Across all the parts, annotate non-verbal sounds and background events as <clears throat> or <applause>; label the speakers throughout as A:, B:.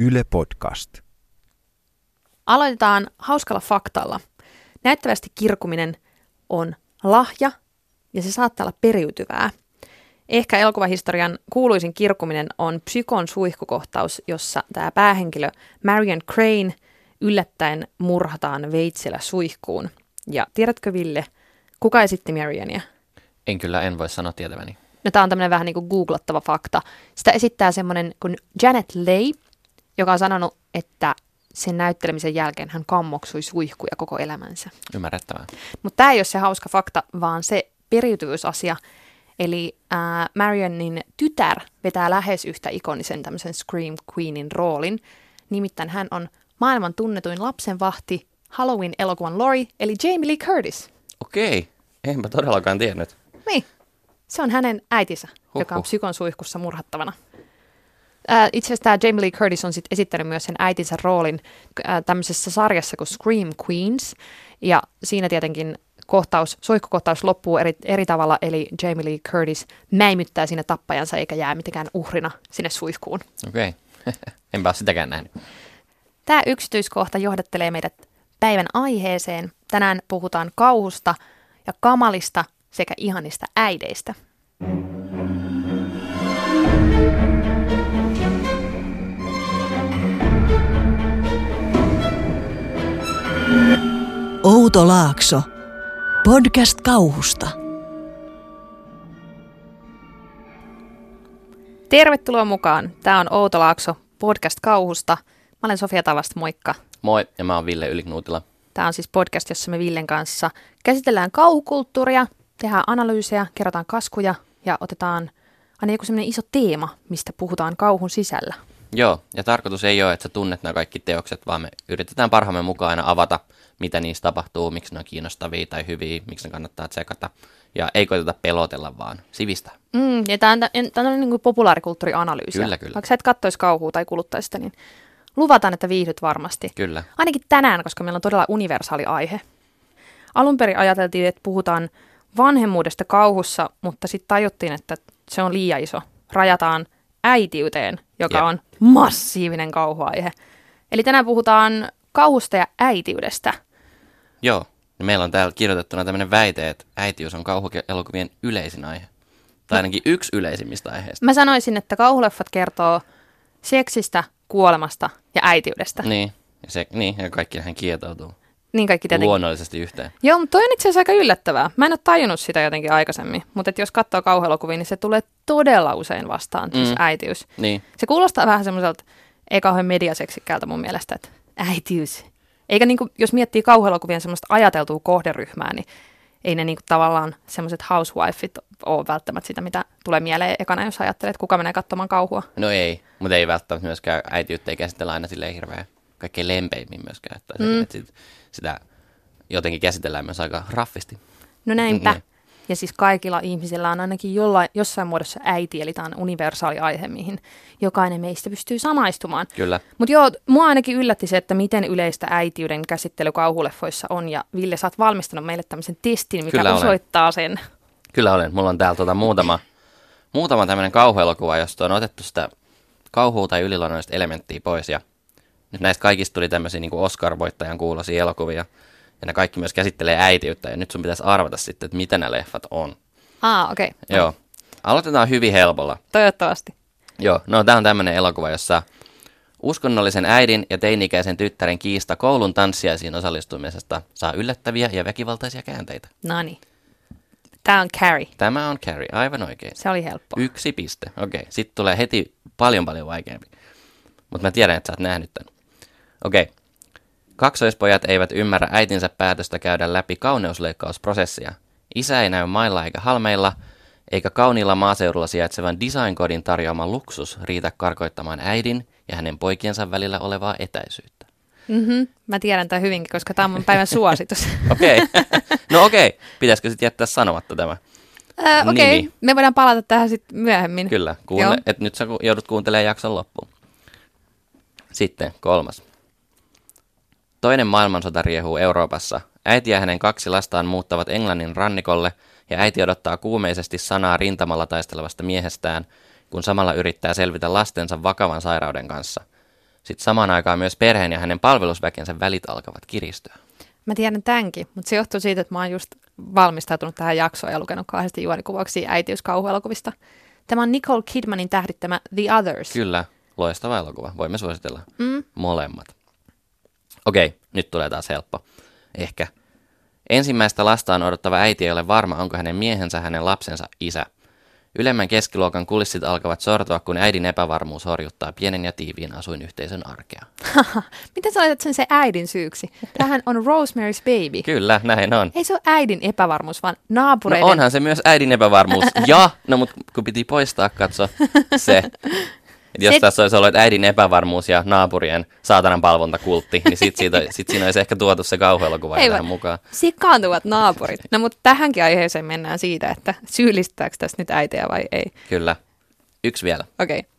A: Yle Podcast.
B: Aloitetaan hauskalla faktalla. Näyttävästi kirkuminen on lahja ja se saattaa olla periytyvää. Ehkä elokuvahistorian kuuluisin kirkuminen on Psykon suihkukohtaus, jossa tämä päähenkilö Marion Crane yllättäen murhataan veitsellä suihkuun. Ja tiedätkö Ville, kuka esitti Marionia?
C: En kyllä, en voi sanoa tietäväni.
B: No tämä on tämmöinen vähän niin kuin googlattava fakta. Sitä esittää semmoinen kuin Janet Leigh, joka on sanonut, että sen näyttelemisen jälkeen hän kammoksui suihkuja koko elämänsä.
C: Ymmärrettävää.
B: Mutta tämä ei ole se hauska fakta, vaan se periytyvyysasia. Eli äh, Marionin tytär vetää lähes yhtä ikonisen tämmöisen Scream Queenin roolin. Nimittäin hän on maailman tunnetuin lapsenvahti Halloween-elokuvan Lori, eli Jamie Lee Curtis.
C: Okei, enpä todellakaan tiennyt.
B: Niin, se on hänen äitinsä,
C: Huhhuh.
B: joka on psykon suihkussa murhattavana. Ää, itse asiassa tämä Jamie Lee Curtis on sit esittänyt myös sen äitinsä roolin ää, tämmöisessä sarjassa kuin Scream Queens. Ja siinä tietenkin kohtaus, suihkukohtaus loppuu eri, eri tavalla, eli Jamie Lee Curtis mäimyttää siinä tappajansa eikä jää mitenkään uhrina sinne suihkuun.
C: Okei, <laughs> enpä ole sitäkään nähnyt.
B: Tämä yksityiskohta johdattelee meidät päivän aiheeseen. Tänään puhutaan kauhusta ja kamalista sekä ihanista äideistä.
D: Outo Laakso. Podcast kauhusta.
B: Tervetuloa mukaan. Tämä on Outo Laakso podcast kauhusta. Mä olen Sofia Tavasta, moikka.
C: Moi, ja mä oon Ville Yliknuutila.
B: Tämä on siis podcast, jossa me Villen kanssa käsitellään kauhukulttuuria, tehdään analyysejä, kerrotaan kaskuja ja otetaan aina joku sellainen iso teema, mistä puhutaan kauhun sisällä.
C: Joo, ja tarkoitus ei ole, että sä tunnet nämä kaikki teokset, vaan me yritetään parhaamme mukaan aina avata, mitä niissä tapahtuu, miksi ne on kiinnostavia tai hyviä, miksi ne kannattaa tsekata. Ja ei koiteta pelotella, vaan sivistää.
B: Mm, ja tämä on, tämä on niin kuin populaarikulttuurianalyysi.
C: Kyllä, kyllä.
B: Vaikka sä et kattoisi kauhua tai kuluttaisi sitä, niin luvataan, että viihdyt varmasti.
C: Kyllä.
B: Ainakin tänään, koska meillä on todella universaali aihe. Alun perin ajateltiin, että puhutaan vanhemmuudesta kauhussa, mutta sitten tajuttiin, että se on liian iso. Rajataan äitiyteen, joka
C: Jep.
B: on massiivinen kauhuaihe. Eli tänään puhutaan kauhusta ja äitiydestä.
C: Joo, ja meillä on täällä kirjoitettuna tämmöinen väite, että äitiys on kauhuelokuvien yleisin aihe. Tai ainakin yksi yleisimmistä aiheista.
B: Mä sanoisin, että kauhuleffat kertoo seksistä, kuolemasta ja äitiydestä.
C: Niin, ja, se, niin, ja kaikki hän kietoutuu
B: Niin kaikki tietenkin.
C: luonnollisesti yhteen.
B: Joo, mutta toi on itse asiassa aika yllättävää. Mä en ole tajunnut sitä jotenkin aikaisemmin, mutta jos katsoo kauhuelokuvia, niin se tulee todella usein vastaan, mm.
C: Mm.
B: äitiys.
C: Niin,
B: Se kuulostaa vähän semmoiselta, ei kauhean mediaseksikkäältä mun mielestä, että äitiys. Eikä niinku, jos miettii kauhuelokuvien semmoista ajateltua kohderyhmää, niin ei ne niinku tavallaan semmoiset housewifeit ole välttämättä sitä, mitä tulee mieleen ekana, jos ajattelet, että kuka menee katsomaan kauhua.
C: no ei, mutta ei välttämättä myöskään äitiyttä ei käsitellä aina silleen hirveän kaikkein lempeimmin myöskään. Että,
B: Mm.
C: että sit, sitä jotenkin käsitellään myös aika raffisti.
B: No näinpä.
C: Niin.
B: Ja siis kaikilla ihmisillä on ainakin jollain, jossain muodossa äiti, eli tämä on universaali aihe, mihin jokainen meistä pystyy samaistumaan.
C: Kyllä.
B: Mutta joo, mua ainakin yllätti se, että miten yleistä äitiyden käsittely kauhuleffoissa on. Ja Ville, sä oot valmistanut meille tämmöisen testin, mikä
C: Kyllä olen.
B: osoittaa sen.
C: Kyllä olen. Mulla on täällä tuota muutama, muutama tämmöinen kauhuelokuva, josta on otettu sitä kauhua tai yliluonnollista elementtiä pois. Ja nyt näistä kaikista tuli tämmöisiä niin Oscar-voittajan kuulosia elokuvia. Ja ne kaikki myös käsittelee äitiyttä. Ja nyt sun pitäisi arvata sitten, että mitä nämä leffat on.
B: Aa, okei. Okay.
C: Joo. Aloitetaan hyvin helpolla.
B: Toivottavasti.
C: Joo, no tämä on tämmöinen elokuva, jossa uskonnollisen äidin ja teini-ikäisen tyttären kiista koulun tanssiaisiin osallistumisesta saa yllättäviä ja väkivaltaisia käänteitä.
B: No niin. Tämä on Carrie.
C: Tämä on Carrie, aivan oikein.
B: Se oli helppo.
C: Yksi piste. Okei, sitten tulee heti paljon paljon vaikeampi. Mutta mä tiedän, että sä oot nähnyt tämän. Okei. Kaksoispojat eivät ymmärrä äitinsä päätöstä käydä läpi kauneusleikkausprosessia. Isä ei näy mailla eikä halmeilla, eikä kauniilla maaseudulla sijaitsevan designkodin tarjoama luksus riitä karkoittamaan äidin ja hänen poikiensa välillä olevaa etäisyyttä.
B: Mm-hmm. Mä tiedän tämän hyvinkin, koska tämä on mun päivän suositus. <laughs>
C: Okei. No okei. Pitäisikö sitten jättää sanomatta tämä?
B: Äh, Okei,
C: Nimi.
B: me voidaan palata tähän sitten myöhemmin.
C: Kyllä, kuunne, että nyt sä joudut kuuntelemaan jakson loppuun. Sitten kolmas. Toinen maailmansota riehuu Euroopassa. Äiti ja hänen kaksi lastaan muuttavat Englannin rannikolle ja äiti odottaa kuumeisesti sanaa rintamalla taistelevasta miehestään, kun samalla yrittää selvitä lastensa vakavan sairauden kanssa. Sitten samaan aikaan myös perheen ja hänen palvelusväkensä välit alkavat kiristyä.
B: Mä tiedän tämänkin, mutta se johtuu siitä, että mä oon just valmistautunut tähän jaksoon ja lukenut kahdesti juonikuvauksia äitiyskauhuelokuvista. Tämä on Nicole Kidmanin tähdittämä The Others.
C: Kyllä, loistava elokuva. Voimme suositella
B: Mm.
C: molemmat. Okei, nyt tulee taas helppo. Ehkä. Ensimmäistä lastaan odottava äiti ei ole varma, onko hänen miehensä hänen lapsensa isä. Ylemmän keskiluokan kulissit alkavat sortua, kun äidin epävarmuus horjuttaa pienen ja tiiviin asuinyhteisön arkea.
B: Miten sä laitat sen se äidin syyksi? Tähän on Rosemary's Baby.
C: Kyllä, näin on.
B: Ei se ole äidin epävarmuus, vaan
C: No
B: naapureiden...
C: onhan se myös äidin epävarmuus. ja, no mutta kun piti poistaa, katso se. Et jos
B: Se-
C: tässä olisi ollut äidin epävarmuus ja naapurien saatanan palvontakultti, niin sit, siitä, <laughs> sit siinä olisi ehkä tuotu se kauhuelokuva tähän mukaan.
B: Sikaantuvat naapurit. No mutta tähänkin aiheeseen mennään siitä, että syyllistääkö tässä nyt äitiä vai ei.
C: Kyllä. Yksi vielä.
B: Okei. Okay.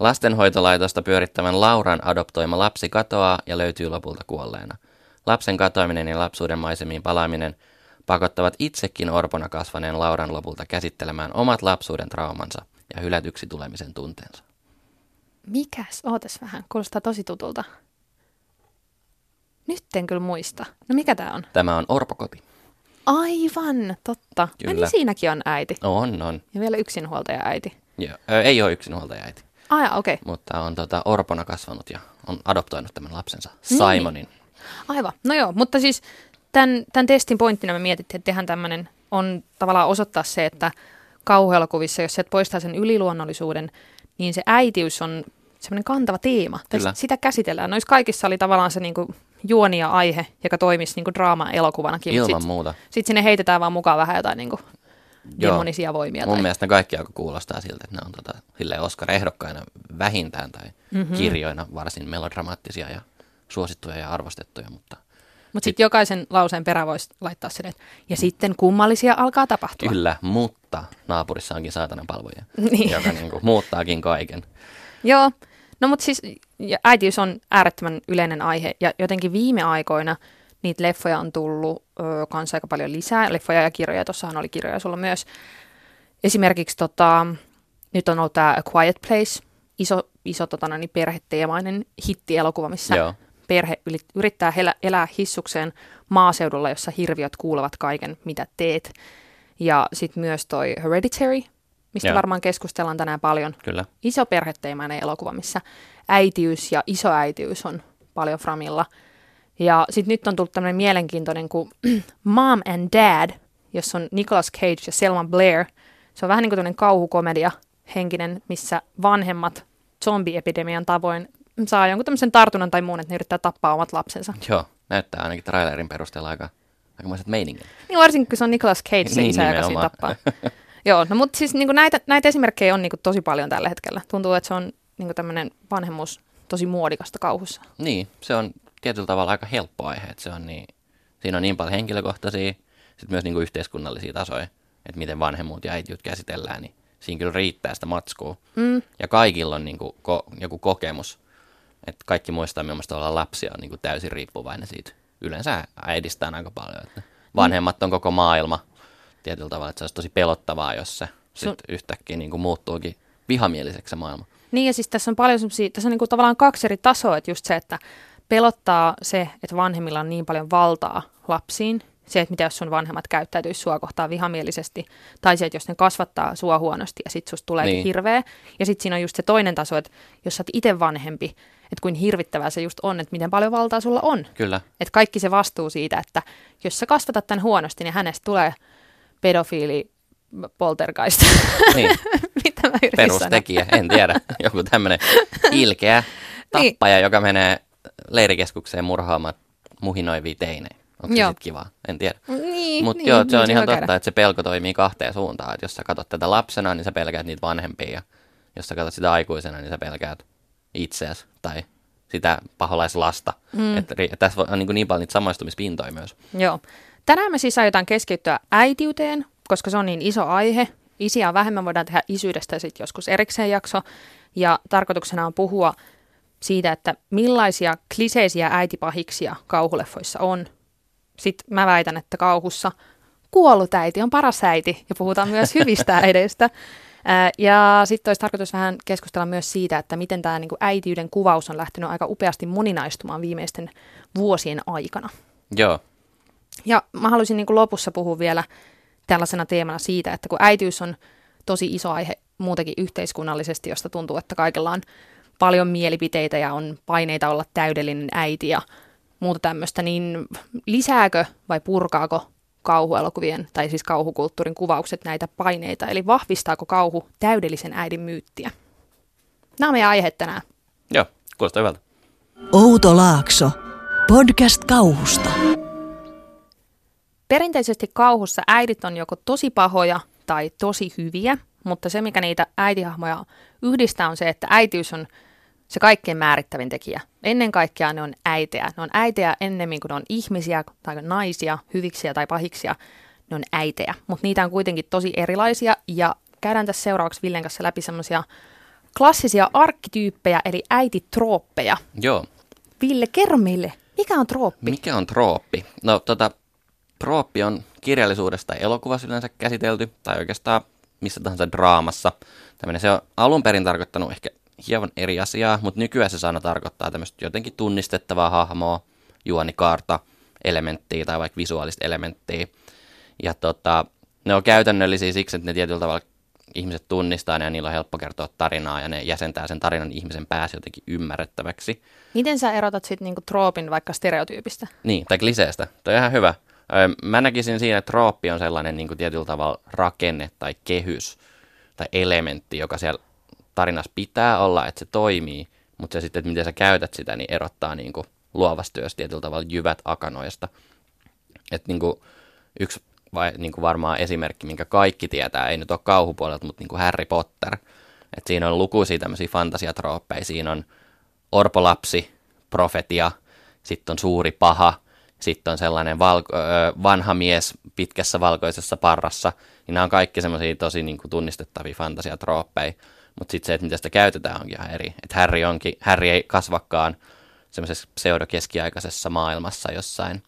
C: Lastenhoitolaitosta pyörittävän Lauran adoptoima lapsi katoaa ja löytyy lopulta kuolleena. Lapsen katoaminen ja lapsuuden maisemiin palaaminen pakottavat itsekin orpona kasvaneen Lauran lopulta käsittelemään omat lapsuuden traumansa ja hylätyksi tulemisen tunteensa.
B: Mikäs? Ootas vähän. Kuulostaa tosi tutulta. Nyt en kyllä muista. No mikä tää on?
C: Tämä on orpokoti.
B: Aivan, totta. Ai
C: Kyllä.
B: niin siinäkin on äiti.
C: On, on.
B: Ja vielä yksinhuoltaja äiti.
C: Joo. Ö, ei ole yksinhuoltaja äiti,
B: Ai, okei. Okay.
C: mutta on tota, orpona kasvanut ja on adoptoinut tämän lapsensa,
B: Niin.
C: Simonin.
B: Aivan. No joo, mutta siis tämän, tämän testin pointtina me mietittiin, että tehdään tämmöinen, on tavallaan osoittaa se, että kauhuelokuvissa, jos sieltä poistaa sen yliluonnollisuuden, niin se äitiys on semmoinen kantava teema.
C: Kyllä.
B: sitä käsitellään. Noissa kaikissa oli tavallaan se niinku juoni ja aihe, joka toimisi niinku draama-elokuvanakin.
C: Ilman
B: Sitten
C: muuta.
B: sit sinne heitetään vaan mukaan vähän jotain niinku
C: Joo.
B: demonisia voimia.
C: Mun
B: tai...
C: mielestä ne kaikki aika kuulostaa siltä, että ne on tota, silleen Oscar-ehdokkaina vähintään tai
B: Mhm.
C: mm-hmm. kirjoina varsin melodramaattisia ja suosittuja ja arvostettuja, mutta
B: Mutta sitten jokaisen lauseen perään voisi laittaa sen, että ja sitten kummallisia alkaa tapahtua.
C: kyllä, mutta naapurissa onkin saatanan palvoja, <laughs>
B: Niin.
C: joka niinku muuttaakin kaiken.
B: Joo, no mutta siis äitiys on äärettömän yleinen aihe ja jotenkin viime aikoina niitä leffoja on tullut ö, kanssa aika paljon lisää, leffoja ja kirjoja, tuossahan oli kirjoja sulla myös. Esimerkiksi tota, nyt on ollut tämä A Quiet Place, iso, iso tota, noin, perheteemainen hittielokuva, missä
C: Joo.
B: Perhe yrittää elä, elää hissukseen maaseudulla, jossa hirviöt kuulevat kaiken, mitä teet. Ja sitten myös toi Hereditary, mistä
C: Joo.
B: varmaan keskustellaan tänään paljon
C: Kyllä,
B: iso perheteemainen elokuva, missä äitiys ja isoäitiys on paljon framilla. Ja sitten nyt on tullut tämmöinen mielenkiintoinen kuin <clears throat> Mom and Dad, jossa on Nicolas Cage ja Selma Blair. Se on vähän niin kuin tämmöinen kauhukomedia henkinen, missä vanhemmat zombiepidemian tavoin saa jonkun tämmöisen tartunnan tai muun, että ne yrittää tappaa omat lapsensa.
C: joo, näyttää ainakin trailerin perusteella aika, aikamoiset meiningit.
B: Niin varsinkin, kun se on Nicolas Cage, <laughs> se
C: Niin,
B: isä, joka siinä tappaa. <laughs> Joo, no mutta siis niin näitä, näitä esimerkkejä on niin tosi paljon tällä hetkellä. Tuntuu, että se on niin tämmöinen vanhemmuus tosi muodikasta kauhussa.
C: Niin, se on tietyllä tavalla aika helppo aihe, että se on niin, siinä on niin paljon henkilökohtaisia, sitten myös niin kuin yhteiskunnallisia tasoja, että miten vanhemmuut ja äitiyt käsitellään, niin siinä kyllä riittää sitä matskua.
B: Mm.
C: Ja kaikilla on niin kuin ko- joku kokemus, että kaikki muistaa, millaista olla lapsia on niin kuin täysin riippuvainen siitä. Yleensä äidistään aika paljon, että vanhemmat on koko maailma tietyllä tavalla, että se olisi tosi pelottavaa, jos se sitten yhtäkkiä niin kuin muuttuukin vihamieliseksi se maailma.
B: Niin ja siis tässä on paljon semmosia, tässä on niinku tavallaan kaksi eri tasoa, että just se, että pelottaa se, että vanhemmilla on niin paljon valtaa lapsiin, se, että mitä jos sun vanhemmat käyttäytyisi sua kohtaan vihamielisesti, tai se, että jos ne kasvattaa sua huonosti ja sit susta tulee niin.
C: Niin.
B: hirveä. Ja sitten siinä on just se toinen taso, että jos sä oot itse vanhempi, että kuin hirvittävää se just on, että miten paljon valtaa sulla on.
C: Kyllä,
B: Että kaikki se vastuu siitä, että jos sä kasvatat tämän huonosti, niin hänestä tulee pedofiili poltergeist.
C: niin. <laughs>
B: Mitä mä yritin sanoa?
C: perustekijä, en tiedä, <laughs> joku tämmöinen ilkeä
B: Niin.
C: tappaja, joka menee leirikeskukseen murhaamaan muhinoivia teinejä. Onko se
B: Joo.
C: sitten kivaa? En tiedä.
B: Niin,
C: Mutta
B: niin,
C: joo, se on
B: niin
C: ihan totta,
B: käydä.
C: että se pelko toimii kahteen suuntaan. Että jos sä katsot tätä lapsena, niin sä pelkäät niitä vanhempia. Ja jos sä katsot sitä aikuisena, niin sä pelkäät itseäsi tai sitä paholaislasta. Mm. Että ri- tässä on niin, niin paljon niitä samaistumispintoja myös.
B: Joo. Tänään me siis aiotaan keskittyä äitiyteen, koska se on niin iso aihe. Isiä on vähemmän, voidaan tehdä isyydestä sitten joskus erikseen jakso. Ja tarkoituksena on puhua siitä, että millaisia kliseisiä äitipahiksia kauhuleffoissa on. Sitten mä väitän, että kauhussa kuollut äiti on paras äiti ja puhutaan myös hyvistä <laughs> äideistä. Ja sitten olisi tarkoitus vähän keskustella myös siitä, että miten tämä niinku äitiyden kuvaus on lähtenyt aika upeasti moninaistumaan viimeisten vuosien aikana.
C: Joo,
B: Ja mä haluaisin niin kuin lopussa puhua vielä tällaisena teemana siitä, että kun äitiys on tosi iso aihe muutenkin yhteiskunnallisesti, josta tuntuu, että kaikilla on paljon mielipiteitä ja on paineita olla täydellinen äiti ja muuta tämmöistä, niin lisääkö vai purkaako kauhuelokuvien tai siis kauhukulttuurin kuvaukset näitä paineita, eli vahvistaako kauhu täydellisen äidin myyttiä? Nämä on meidän aihe tänään.
C: joo, kuulostaa hyvältä.
D: Outo Laakso. Podcast kauhusta.
B: Perinteisesti kauhussa äidit on joko tosi pahoja tai tosi hyviä, mutta se, mikä niitä äitihahmoja yhdistää, on se, että äitiys on se kaikkein määrittävin tekijä. Ennen kaikkea ne on äitejä. Ne on äitejä ennemmin kuin ne on ihmisiä tai naisia, hyviksiä tai pahiksia. Ne on äitejä, mutta niitä on kuitenkin tosi erilaisia ja käydään tässä seuraavaksi Villen kanssa läpi semmoisia klassisia arkkityyppejä, eli äititrooppeja.
C: Joo,
B: Ville, kerro meille, mikä on trooppi?
C: Mikä on trooppi? No tota, trooppi on kirjallisuudessa tai elokuvassa yleensä käsitelty, tai oikeastaan missä tahansa draamassa. Tämmöinen se on alun perin tarkoittanut ehkä hieman eri asiaa, mutta nykyään se sana tarkoittaa tämmöistä jotenkin tunnistettavaa hahmoa, juonikaarta, elementtiä tai vaikka visuaalista elementtiä. Ja tota, ne on käytännöllisiä siksi, että ne tietyllä tavalla ihmiset tunnistaa ne ja niillä on helppo kertoa tarinaa ja ne jäsentää sen tarinan ihmisen päässä jotenkin ymmärrettäväksi.
B: Miten sä erotat sitten niinku troopin vaikka stereotyypistä?
C: Niin, tai kliseestä. Toi on ihan hyvä. Mä näkisin siinä, että trooppi on sellainen niin kuin tietyllä tavalla rakenne tai kehys tai elementti, joka siellä tarinassa pitää olla, että se toimii, mutta se sitten, että miten sä käytät sitä, niin erottaa niin kuin luovasta työstä tietyllä tavalla jyvät akanoista. Että niin kuin yksi vai, niin kuin varmaan esimerkki, minkä kaikki tietää, ei nyt ole kauhupuolelta, mutta niin kuin Harry Potter. Et siinä on lukuisia tämmöisiä fantasiatrooppeja. Siinä on orpolapsi, profetia, sitten on suuri paha, sitten on sellainen valko- vanha mies pitkässä valkoisessa parrassa. Niin nämä on kaikki semmoisia tosi niin kuin tunnistettavia fantasiatrooppeja. Mutta sitten se, että miten sitä käytetään, onkin ihan eri. Että Harry, onkin, Harry ei kasvakaan semmoisessa pseudokeskiaikaisessa maailmassa jossain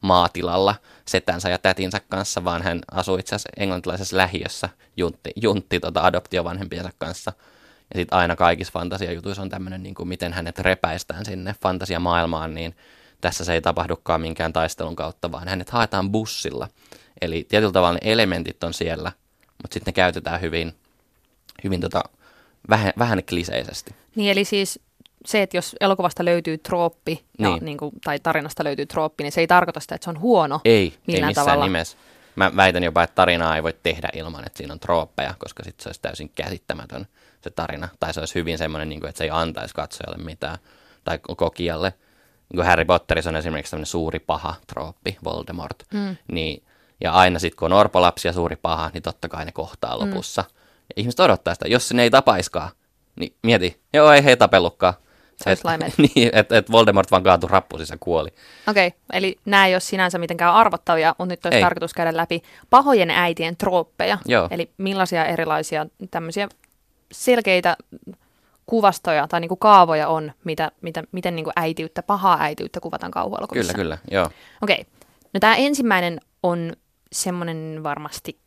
C: maatilalla setänsä ja tätinsä kanssa, vaan hän asuu itse asiassa englantilaisessa lähiössä juntti, juntti tota adoptiovanhempiensa kanssa. Ja sitten aina kaikissa fantasiajutuissa on tämmöinen, niin kuin miten hänet repäistään sinne fantasiamaailmaan, niin tässä se ei tapahdukaan minkään taistelun kautta, vaan hänet haetaan bussilla. Eli tietyllä tavalla ne elementit on siellä, mutta sitten ne käytetään hyvin, hyvin tota, vähän, vähän kliseisesti.
B: Niin eli siis se, että jos elokuvasta löytyy trooppi ja,
C: Niin.
B: niin kuin, tai tarinasta löytyy trooppi, niin se ei tarkoita sitä, että se on huono.
C: Ei, ei
B: millään
C: missään
B: tavalla.
C: nimessä. Mä väitän jopa, että tarinaa ei voi tehdä ilman, että siinä on trooppeja, koska sitten se olisi täysin käsittämätön se tarina. Tai se olisi hyvin semmoinen, niin kuin, että se ei antaisi katsojalle mitään, tai kokijalle. Niin kuin Harry Potterissa on esimerkiksi tämmöinen suuri paha trooppi, Voldemort. Mm. Niin, ja aina sitten, kun on orpolapsi ja suuri paha, niin totta kai ne kohtaa lopussa. Mm. Ja ihmiset odottaa sitä. Jos ne ei tapaiskaan, niin mieti, joo ei he tapellutkaan.
B: Se laimen. <laughs>
C: niin, että et Voldemort vaan kaatui rappusis ja kuoli.
B: Okei, okay, eli nämä ei ole sinänsä mitenkään arvottavia, mutta nyt olisi
C: Ei.
B: tarkoitus käydä läpi pahojen äitien trooppeja.
C: Joo.
B: Eli millaisia erilaisia tämmöisiä selkeitä kuvastoja tai niinku kaavoja on, mitä, mitä, miten niinku äitiyttä, pahaa äitiyttä kuvataan kauhuelokuvissa.
C: Kyllä, kyllä, joo.
B: Okei. No tämä ensimmäinen on semmoinen varmasti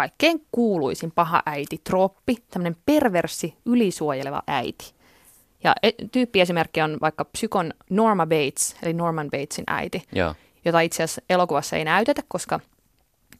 B: kaikkein kuuluisin paha äiti, troppi, tämmöinen perverssi, ylisuojeleva äiti. Ja e- tyyppiesimerkki on vaikka psykon Norma Bates, eli Norman Batesin äiti,
C: Joo.
B: jota itse asiassa elokuvassa ei näytetä, koska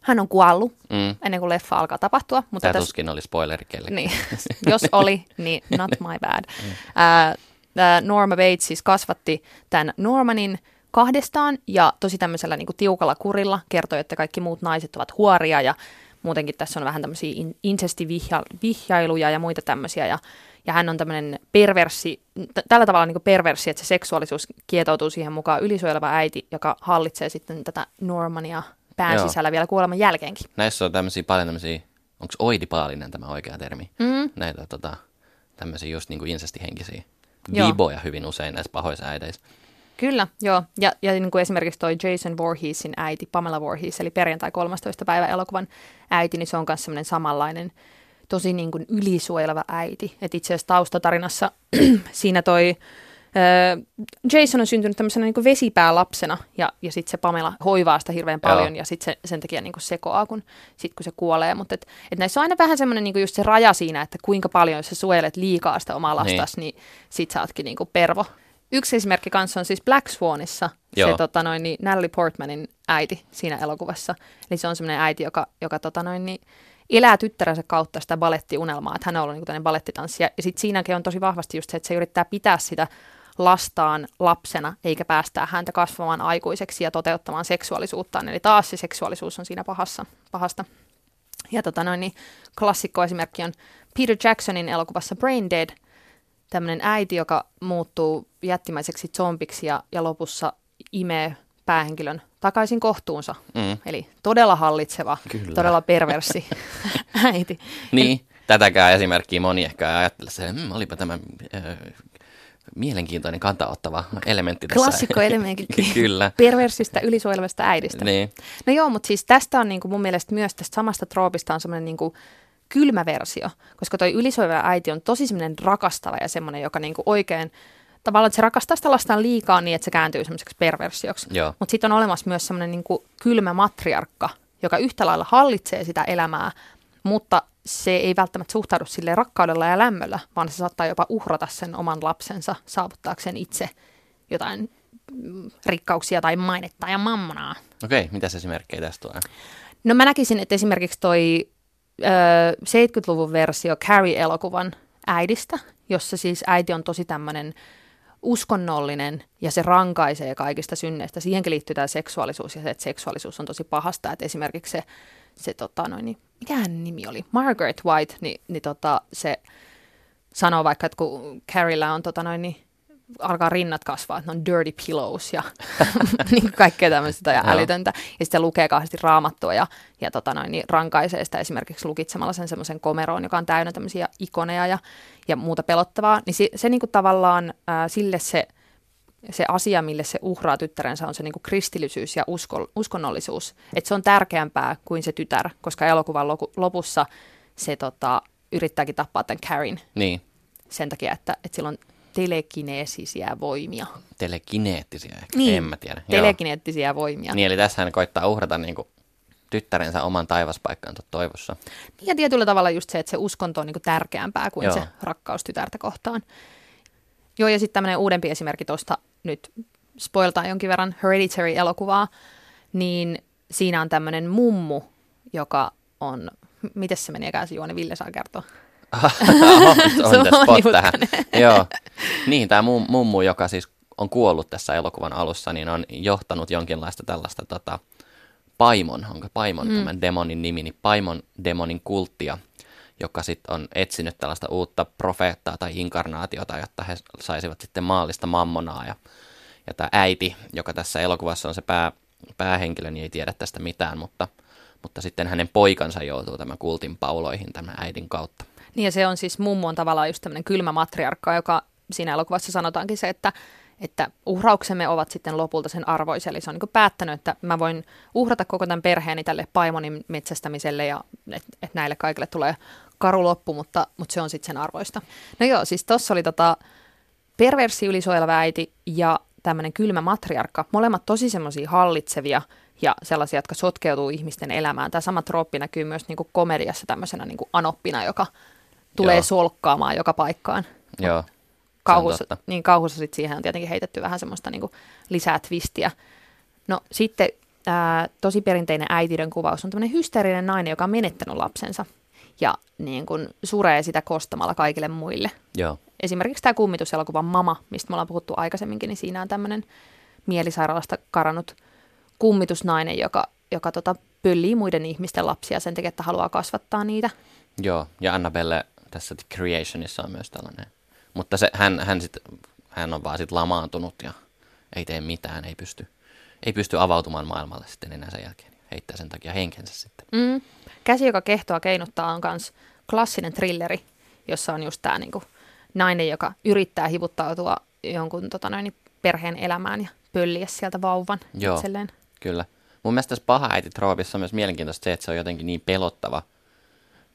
B: hän on kuollut
C: Mm.
B: ennen kuin leffa alkaa tapahtua. Mutta
C: Tämä
B: tässä,
C: tuskin oli spoileri
B: niin, <laughs> jos oli, niin not my bad. <laughs> Ää, tää Norma Bates siis kasvatti tämän Normanin kahdestaan ja tosi tämmöisellä niin tiukalla kurilla kertoi, että kaikki muut naiset ovat huoria ja muutenkin tässä on vähän tämmöisiä in- incestivihjailuja ja muita tämmöisiä ja, ja hän on tämmöinen perverssi, t- tällä tavalla niin perverssi, että se seksuaalisuus kietoutuu siihen mukaan ylisuojeleva äiti, joka hallitsee sitten tätä Normania pään
C: Joo.
B: sisällä vielä kuoleman jälkeenkin.
C: Näissä on tämmöisiä paljon tämmöisiä, onko oidipaalinen tämä oikea termi?
B: Mm.
C: Näitä tota, tämmöisiä just niin kuin insestihenkisiä viboja hyvin usein näissä pahoissa äideissä.
B: Kyllä, joo. Ja, ja niin kuin esimerkiksi toi Jason Voorheesin äiti, Pamela Voorhees, eli perjantai 13. päivä elokuvan äiti, niin se on myös semmoinen samanlainen tosi niin kuin ylisuojeleva äiti. Et itse asiassa taustatarinassa <clears throat> siinä toi Jason on syntynyt tämmöisenä niin vesipäälapsena ja, ja sitten se Pamela hoivaa sitä hirveän paljon
C: Joo.
B: ja sitten se, sen takia niin sekoaa, kun, sit kun se kuolee. Mutta et, et näissä on aina vähän semmoinen niin just se raja siinä, että kuinka paljon jos sä suojelet liikaa sitä omaa lastas, niin, niin sit sä ootkin niin pervo. Yksi esimerkki kanssa on siis Black Swanissa
C: Joo.
B: se tota noin, niin Natalie Portmanin äiti siinä elokuvassa. Eli se on semmoinen äiti, joka, joka tota noin, niin elää tyttärensä kautta sitä balettiunelmaa, että hän on ollut niin tämmöinen balettitanssija. Ja sitten siinäkin on tosi vahvasti just se, että se yrittää pitää sitä lastaan lapsena, eikä päästää häntä kasvamaan aikuiseksi ja toteuttamaan seksuaalisuuttaan. Eli taas se seksuaalisuus on siinä pahassa, pahasta. Ja tota noin, niin klassikko esimerkki on Peter Jacksonin elokuvassa Brain Dead, tämmöinen äiti, joka muuttuu jättimäiseksi zombiksi ja, ja lopussa imee päähenkilön takaisin kohtuunsa.
C: Mm.
B: Eli todella hallitseva,
C: Kyllä.
B: todella perversi <laughs> äiti.
C: Niin, tätäkään esimerkkiä moni ehkä ajattelee, että mmm, olipa tämä äh, mielenkiintoinen kantaottava elementti tässä.
B: Klassikkoelementti <laughs>
C: Kyllä.
B: perversistä ylisuojelevasta äidistä.
C: Niin,
B: No joo, mutta siis tästä on niinku mun mielestä myös tästä samasta troopista on semmoinen niinku kylmä versio, koska toi ylisuojeleva äiti on tosi semmoinen rakastava ja semmoinen, joka niinku oikein, tavallaan että se rakastaa sitä lastaan liikaa niin, että se kääntyy semmoiseksi perversioksi. Mutta sitten on olemassa myös semmoinen niinku kylmä matriarkka, joka yhtä lailla hallitsee sitä elämää, mutta se ei välttämättä suhtaudu sille rakkaudella ja lämmöllä, vaan se saattaa jopa uhrata sen oman lapsensa saavuttaakseen itse jotain mm, rikkauksia tai mainetta ja mammonaa.
C: Okei, mitä esimerkkejä tästä tulee?
B: No mä näkisin, että esimerkiksi toi ö, 70-luvun versio Carrie-elokuvan äidistä, jossa siis äiti on tosi tämmöinen uskonnollinen ja se rankaisee kaikista synneistä. Siihenkin liittyy tämä seksuaalisuus ja se, että seksuaalisuus on tosi pahasta. Että esimerkiksi se, se tota noin, niin, mikä hänen nimi oli? Margaret White, niin, niin tota, se sanoo vaikka, että kun Carriella on tota noin, niin, alkaa rinnat kasvaa, että ne on dirty pillows ja <laughs> niin kuin kaikkea tämmöistä ja älytöntä. Ja sitten lukee kauheasti raamattua ja, ja tota noin, niin rankaisee sitä esimerkiksi lukitsemalla sen semmoisen komeroon, joka on täynnä tämmöisiä ikoneja ja, ja muuta pelottavaa. Niin se, se niin kuin tavallaan ää, sille se, se asia, mille se uhraa tyttärensä, on se niin kuin kristillisyys ja usko, uskonnollisuus. Että se on tärkeämpää kuin se tytär, koska elokuvan loku, lopussa se tota, yrittääkin tappaa tämän Karin
C: Niin,
B: sen takia, että, että sillä on telekineesisiä voimia.
C: telekineettisiä ehkä,
B: Niin,
C: en mä tiedä. Joo.
B: Telekineettisiä voimia.
C: Niin, eli tässä hän koittaa uhrata niin kuin, tyttärensä oman taivaspaikkaansa toivossa.
B: Ja tietyllä tavalla just se, että se uskonto on niin tärkeämpää kuin
C: Joo.
B: se rakkaus tytärtä kohtaan. Joo, ja sitten tämmöinen uudempi esimerkki tuosta nyt spoiltaan jonkin verran Hereditary-elokuvaa, niin siinä on tämmöinen mummu, joka on, miten se menikään se juoni, Ville saa kertoa.
C: On, on the spot tähän. Joo. Niin, tämä mummu, joka siis on kuollut tässä elokuvan alussa, niin on johtanut jonkinlaista tällaista tota, paimon, onko paimon mm. tämän demonin nimi, niin paimon demonin kulttia, joka sitten on etsinyt tällaista uutta profeettaa tai inkarnaatiota, jotta he saisivat sitten maallista mammonaa. Ja, ja tämä äiti, joka tässä elokuvassa on se pää, päähenkilö, niin ei tiedä tästä mitään, mutta, mutta sitten hänen poikansa joutuu tämän kultin pauloihin tämän äidin kautta.
B: Niin ja se on siis mummo on tavallaan just tämmöinen kylmä matriarkka, joka siinä elokuvassa sanotaankin se, että, että uhrauksemme ovat sitten lopulta sen arvoisia. Eli se on niin päättänyt, että mä voin uhrata koko tämän perheeni tälle paimonin metsästämiselle ja että et näille kaikille tulee karu loppu, mutta, mutta se on sitten sen arvoista. No joo, siis tuossa oli tota perversi ylisuojeleva äiti ja tämmöinen kylmä matriarkka. Molemmat tosi semmoisia hallitsevia ja sellaisia, jotka sotkeutuu ihmisten elämään. Tämä sama trooppi näkyy myös niin komediassa tämmöisenä niin anoppina, joka tulee
C: Joo.
B: solkkaamaan joka paikkaan.
C: Joo,
B: Kauhussa, niin kauhussa sit siihen on tietenkin heitetty vähän semmoista niin kuin lisää twistiä. No sitten ää, tosi perinteinen äitiyden kuvaus on tämmöinen hysteerinen nainen, joka on menettänyt lapsensa ja niin kuin suree sitä kostamalla kaikille muille.
C: joo.
B: Esimerkiksi tämä kummituselokuva Mama, mistä me ollaan puhuttu aikaisemminkin, niin siinä on tämmöinen mielisairaalasta karannut kummitusnainen, joka, joka tota, pöllii muiden ihmisten lapsia sen takia, että haluaa kasvattaa niitä.
C: Joo, ja Annabelle tässä The Creationissa on myös tällainen. Mutta se, hän, hän, sit, hän on vaan sit lamaantunut ja ei tee mitään, ei pysty, ei pysty avautumaan maailmalle sitten enää sen jälkeen. Heittää sen takia henkensä sitten.
B: Mm. Käsi, joka kehtoa keinuttaa, on myös klassinen thrilleri, jossa on just tämä niinku, nainen, joka yrittää hivuttautua jonkun tota noin, perheen elämään ja pölliä sieltä vauvan
C: Joo.
B: itselleen.
C: Kyllä. Mun mielestä tässä paha äiti troopissa on myös mielenkiintoista se, että se on jotenkin niin pelottava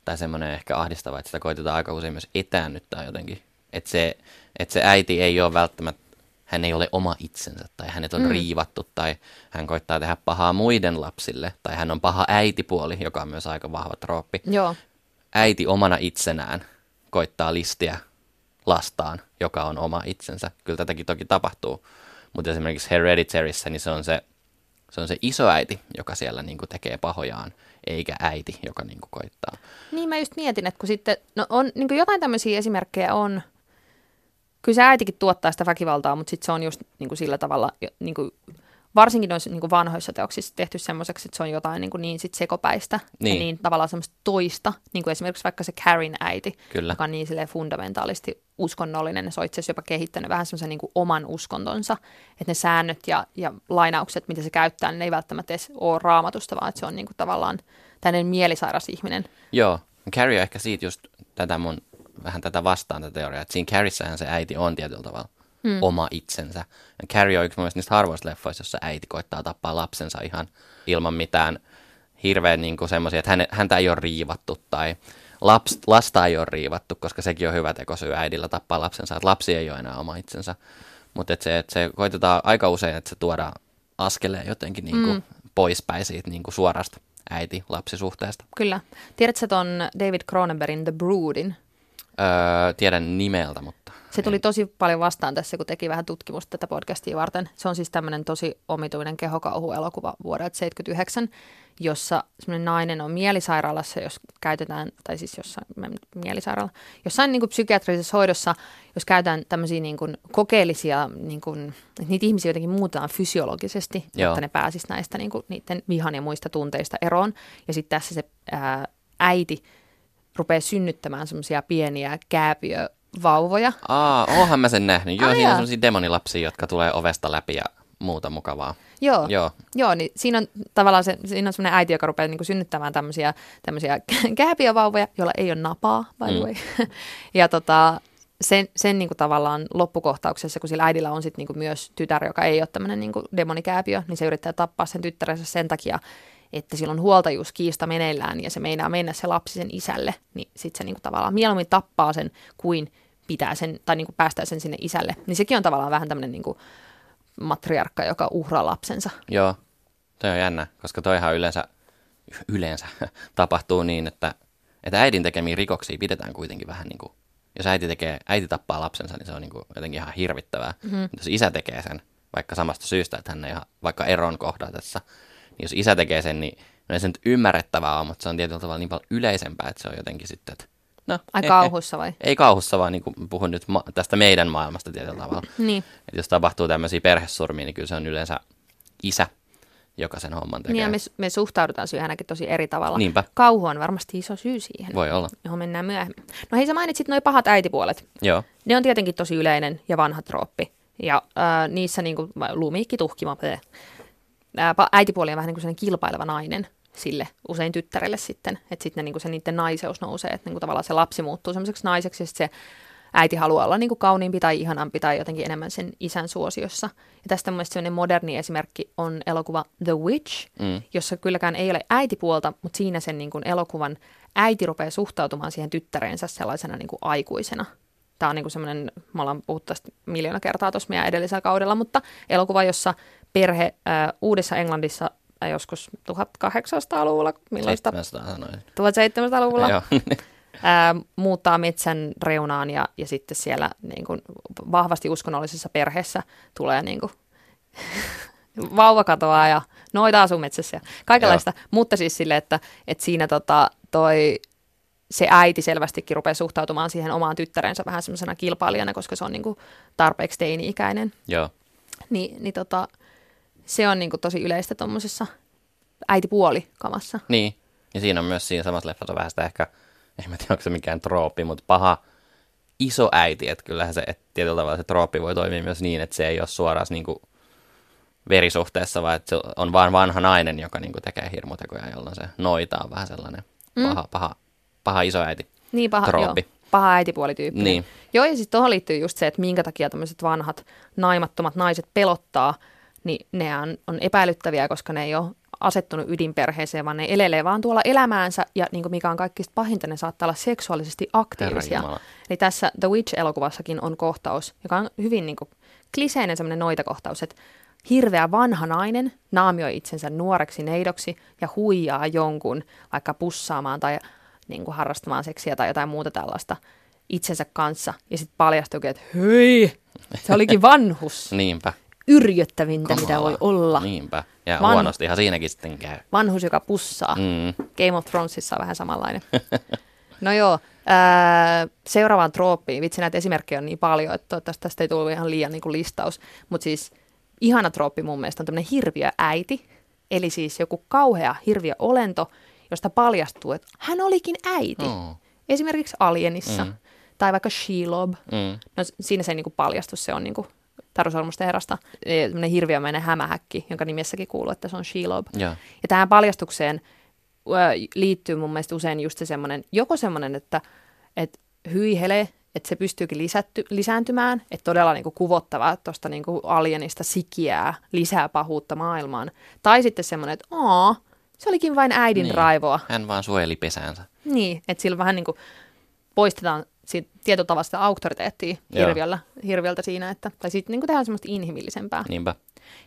C: tai semmoinen ehkä ahdistava, että sitä koitetaan aika usein myös etäännyttää jotenkin. Että se, että se äiti ei ole välttämättä hän ei ole oma itsensä, tai hänet on mm. riivattu, tai hän koittaa tehdä pahaa muiden lapsille, tai hän on paha äitipuoli, joka on myös aika vahva trooppi.
B: Joo.
C: Äiti omana itsenään koittaa listiä lastaan, joka on oma itsensä. Kyllä tätäkin toki tapahtuu, mutta esimerkiksi Hereditaryssä niin se on se, se on se isoäiti, joka siellä niin kuin tekee pahojaan, eikä äiti, joka niin kuin koittaa.
B: Niin mä just mietin, että kun sitten, no on niin kuin jotain tämmöisiä esimerkkejä on, kyllä se äitikin tuottaa sitä väkivaltaa, mutta sitten se on just niin kuin sillä tavalla, niin kuin, varsinkin noissa niin kuin vanhoissa teoksissa tehty semmoiseksi, että se on jotain niin, kuin niin sit sekopäistä
C: Niin.
B: ja niin tavallaan semmoista toista, niin kuin esimerkiksi vaikka se Karin äiti,
C: Kyllä.
B: joka on niin silleen fundamentaalisti uskonnollinen, ja se on itse asiassa jopa kehittänyt vähän semmoisen niin oman uskontonsa, että ne säännöt ja, ja lainaukset, mitä se käyttää, niin ne ei välttämättä edes ole raamatusta, vaan että se on niin kuin tavallaan tämmöinen mielisairas ihminen.
C: Joo, Carrie on ehkä siitä just tätä mun, vähän tätä vastaan tätä teoriaa, että siinä Carriessähän se äiti on tietyllä tavalla hmm. oma itsensä. Ja Carrie on yksi mun niistä harvoista leffoista, jossa äiti koittaa tappaa lapsensa ihan ilman mitään hirveän niin semmoisia, että häne, häntä ei ole riivattu tai laps, lasta ei ole riivattu, koska sekin on hyvä tekosyy äidillä tappaa lapsensa, että lapsi ei ole enää oma itsensä. Mutta et se, et se koitetaan aika usein, että se tuodaan askeleen jotenkin niin kuin mm. poispäin siitä niin kuin suorasta äiti-lapsisuhteesta.
B: Kyllä. Tiedätkö ton David Cronenbergin The Broodin?
C: Öö, tiedän nimeltä, mutta...
B: Se tuli tosi paljon vastaan tässä, kun teki vähän tutkimusta tätä podcastia varten. Se on siis tämmöinen tosi omituinen kehokauhuelokuva vuodelta 79, jossa semmoinen nainen on mielisairaalassa, jos käytetään, tai siis jossain mielisairaala, jossain niin kuin psykiatrisessa hoidossa, jos käytetään tämmöisiä niin kuin kokeellisia, niin kuin, että niitä ihmisiä jotenkin muutetaan fysiologisesti,
C: Joo.
B: jotta ne pääsis näistä niin kuin, niiden vihan ja muista tunteista eroon. Ja sitten tässä se ää, äiti rupeaa synnyttämään semmoisia pieniä kääpiövauvoja,
C: Aa, oonhan mä sen nähnyt. Joo,
B: Ai
C: siinä on sellaisia demonilapsia, jotka tulee ovesta läpi ja muuta mukavaa.
B: Joo.
C: Joo.
B: Joo, niin siinä on tavallaan se, siinä on semmoinen äiti, joka rupeaa niin synnyttämään tämmöisiä, tämmöisiä <laughs> kääpiövauvoja, joilla ei ole napaa, by the
C: Mm.
B: way. <laughs> ja tota, sen, sen niin kuin tavallaan loppukohtauksessa, kun sillä äidillä on sit niin kuin myös tytär, joka ei ole tämmöinen niin kuin demonikääpiö, niin se yrittää tappaa sen tyttärensä sen takia, että sillä on huoltajuuskiista meneillään ja se meinaa mennä se lapsi sen isälle, niin sitten se niin kuin tavallaan mieluummin tappaa sen kuin pitää sen, tai niin kuin päästää sen sinne isälle. Niin sekin on tavallaan vähän tämmöinen niin kuin matriarkka, joka uhraa lapsensa.
C: Joo, toi on jännä, koska toihan yleensä, yleensä <laughs> tapahtuu niin, että, että äidin tekemiä rikoksia pidetään kuitenkin vähän niin kuin, jos äiti, tekee, äiti tappaa lapsensa, niin se on niin kuin jotenkin ihan hirvittävää. Mm-hmm. Jos isä tekee sen, vaikka samasta syystä, että hän ei ihan, vaikka eron kohdatessa, niin jos isä tekee sen, niin no ei se nyt ymmärrettävää ole, mutta se on tietyllä tavalla niin paljon yleisempää, että se on jotenkin sitten, että no,
B: Ai
C: eh,
B: kauhuissa vai?
C: Eh, ei kauhussa, vaan niin kuin puhun nyt ma- tästä meidän maailmasta tietyllä tavalla.
B: Niin.
C: Et jos tapahtuu tämmöisiä perhesurmia, niin kyllä se on yleensä isä, joka sen homman tekee.
B: Niin ja me, me suhtaudutaan siihen ainakin tosi eri tavalla.
C: Niinpä.
B: Kauhu on varmasti iso syy siihen,
C: Voi olla.
B: johon mennään myöhemmin. No hei, sä mainitsit noin pahat äitipuolet.
C: Joo,
B: Ne on tietenkin tosi yleinen ja vanha trooppi. Ja äh, niissä niinku, lumiikki, tuhkima, pa- äitipuoli on vähän niin kuin sellainen kilpaileva nainen sille, usein tyttärelle sitten. Että sitten niinku se niiden naiseus nousee, että niinku tavallaan se lapsi muuttuu semmoiseksi naiseksi ja se äiti haluaa olla niinku kauniimpi tai ihanampi tai jotenkin enemmän sen isän suosiossa. Ja tästä mun mielestä moderni esimerkki on elokuva The Witch,
C: Mm.
B: jossa kylläkään ei ole äitipuolta, mutta siinä sen niin kuin elokuvan äiti rupeaa suhtautumaan siihen tyttäreensä sellaisena niin kuin aikuisena. Tämä on niin kuin semmoinen, me ollaan puhuttu tästä miljoona kertaa tuossa meidän edellisellä kaudella, mutta elokuva, jossa perhe äh, Uudessa Englannissa äh, joskus 1800-luvulla, milloin sitä
C: 700 sanoin.
B: 1700-luvulla
C: Joo,
B: ää, muuttaa metsän reunaan ja, ja sitten siellä niin kuin, vahvasti uskonnollisessa perheessä tulee niin kuin, <laughs> vauva katoaa ja noita asuu metsässä ja kaikenlaista. Mutta siis sille, että, että siinä tota, toi, se äiti selvästikin rupeaa suhtautumaan siihen omaan tyttärensä vähän semmoisena kilpailijana, koska se on niin kuin, tarpeeksi teini-ikäinen.
C: joo.
B: Ni, niin tota, se on niin kuin, tosi yleistä tuommoisessa äitipuoli kamassa.
C: Niin. Ja siinä on myös siinä samassa leffassa vähän sitä ehkä, en mä tiedä onko se mikään trooppi, mutta paha iso äiti, että kyllähän se, että tietyllä tavalla se trooppi voi toimia myös niin, että se ei ole suoraan niin kuin verisuhteessa, vaan että se on vaan vanha nainen, joka niin kuin tekee hirmutekoja, jolloin se noita on vähän sellainen paha, paha, paha isoäiti.
B: Niin paha,
C: Trooppi.
B: joo, paha äitipuolityyppinen.
C: Niin.
B: Joo, ja sitten tuohon liittyy just se, että minkä takia tämmöiset vanhat naimattomat naiset pelottaa niin ne on, on epäilyttäviä, koska ne ei ole asettunut ydinperheeseen, vaan ne elelee vaan tuolla elämäänsä, ja niin kuin mikä on kaikista pahinta, ne saattaa olla seksuaalisesti aktiivisia. Eli tässä The Witch-elokuvassakin on kohtaus, joka on hyvin niin kuin kliseinen semmoinen noitakohtaus, että hirveä vanha nainen naamioi itsensä nuoreksi neidoksi ja huijaa jonkun vaikka pussaamaan tai niin kuin harrastamaan seksiä tai jotain muuta tällaista itsensä kanssa. Ja sitten paljastuukin, että hyi, se olikin vanhus. <laughs>
C: Niinpä.
B: Yrjöttävintä, mitä voi olla.
C: Niinpä. Ja
B: Van-
C: huonostihan siinäkin sitten käy.
B: Vanhus, joka pussaa.
C: Mm.
B: Game of Thronesissa on vähän samanlainen. <laughs> No joo, ää, seuraavaan trooppiin. Vitsi, näitä esimerkkejä on niin paljon, että toivottavasti tästä ei tullut ihan liian niin kuin listaus. Mutta siis ihana trooppi mun mielestä on tämmöinen hirviö äiti. Eli siis joku kauhea hirviö olento, josta paljastuu, että hän olikin äiti.
C: Oh.
B: Esimerkiksi Alienissa. Mm. Tai vaikka Shelob.
C: Mm.
B: No siinä se ei niinku paljastu, se on niinku Taru Eh, Tämmöinen hirviömäinen hämähäkki, jonka nimessäkin kuuluu, että se on Shelob.
C: Joo.
B: Ja tähän paljastukseen ö, liittyy mun mielestä usein just se semmoinen, joko semmoinen, että, että hyi hele, että se pystyykin lisätty, lisääntymään, että todella niinku kuvottavaa tuosta niinku alienista sikiää lisää pahuutta maailmaan. Tai sitten semmoinen, että aa, se olikin vain äidin
C: Niin.
B: raivoa.
C: Hän vaan suojeli pesäänsä.
B: Niin, että sillä vähän niin kuin poistetaan siitä sitä auktoriteettia hirviöllä, hirviöltä siinä, että, tai sitten niin tehdään semmoista inhimillisempää.
C: Niinpä.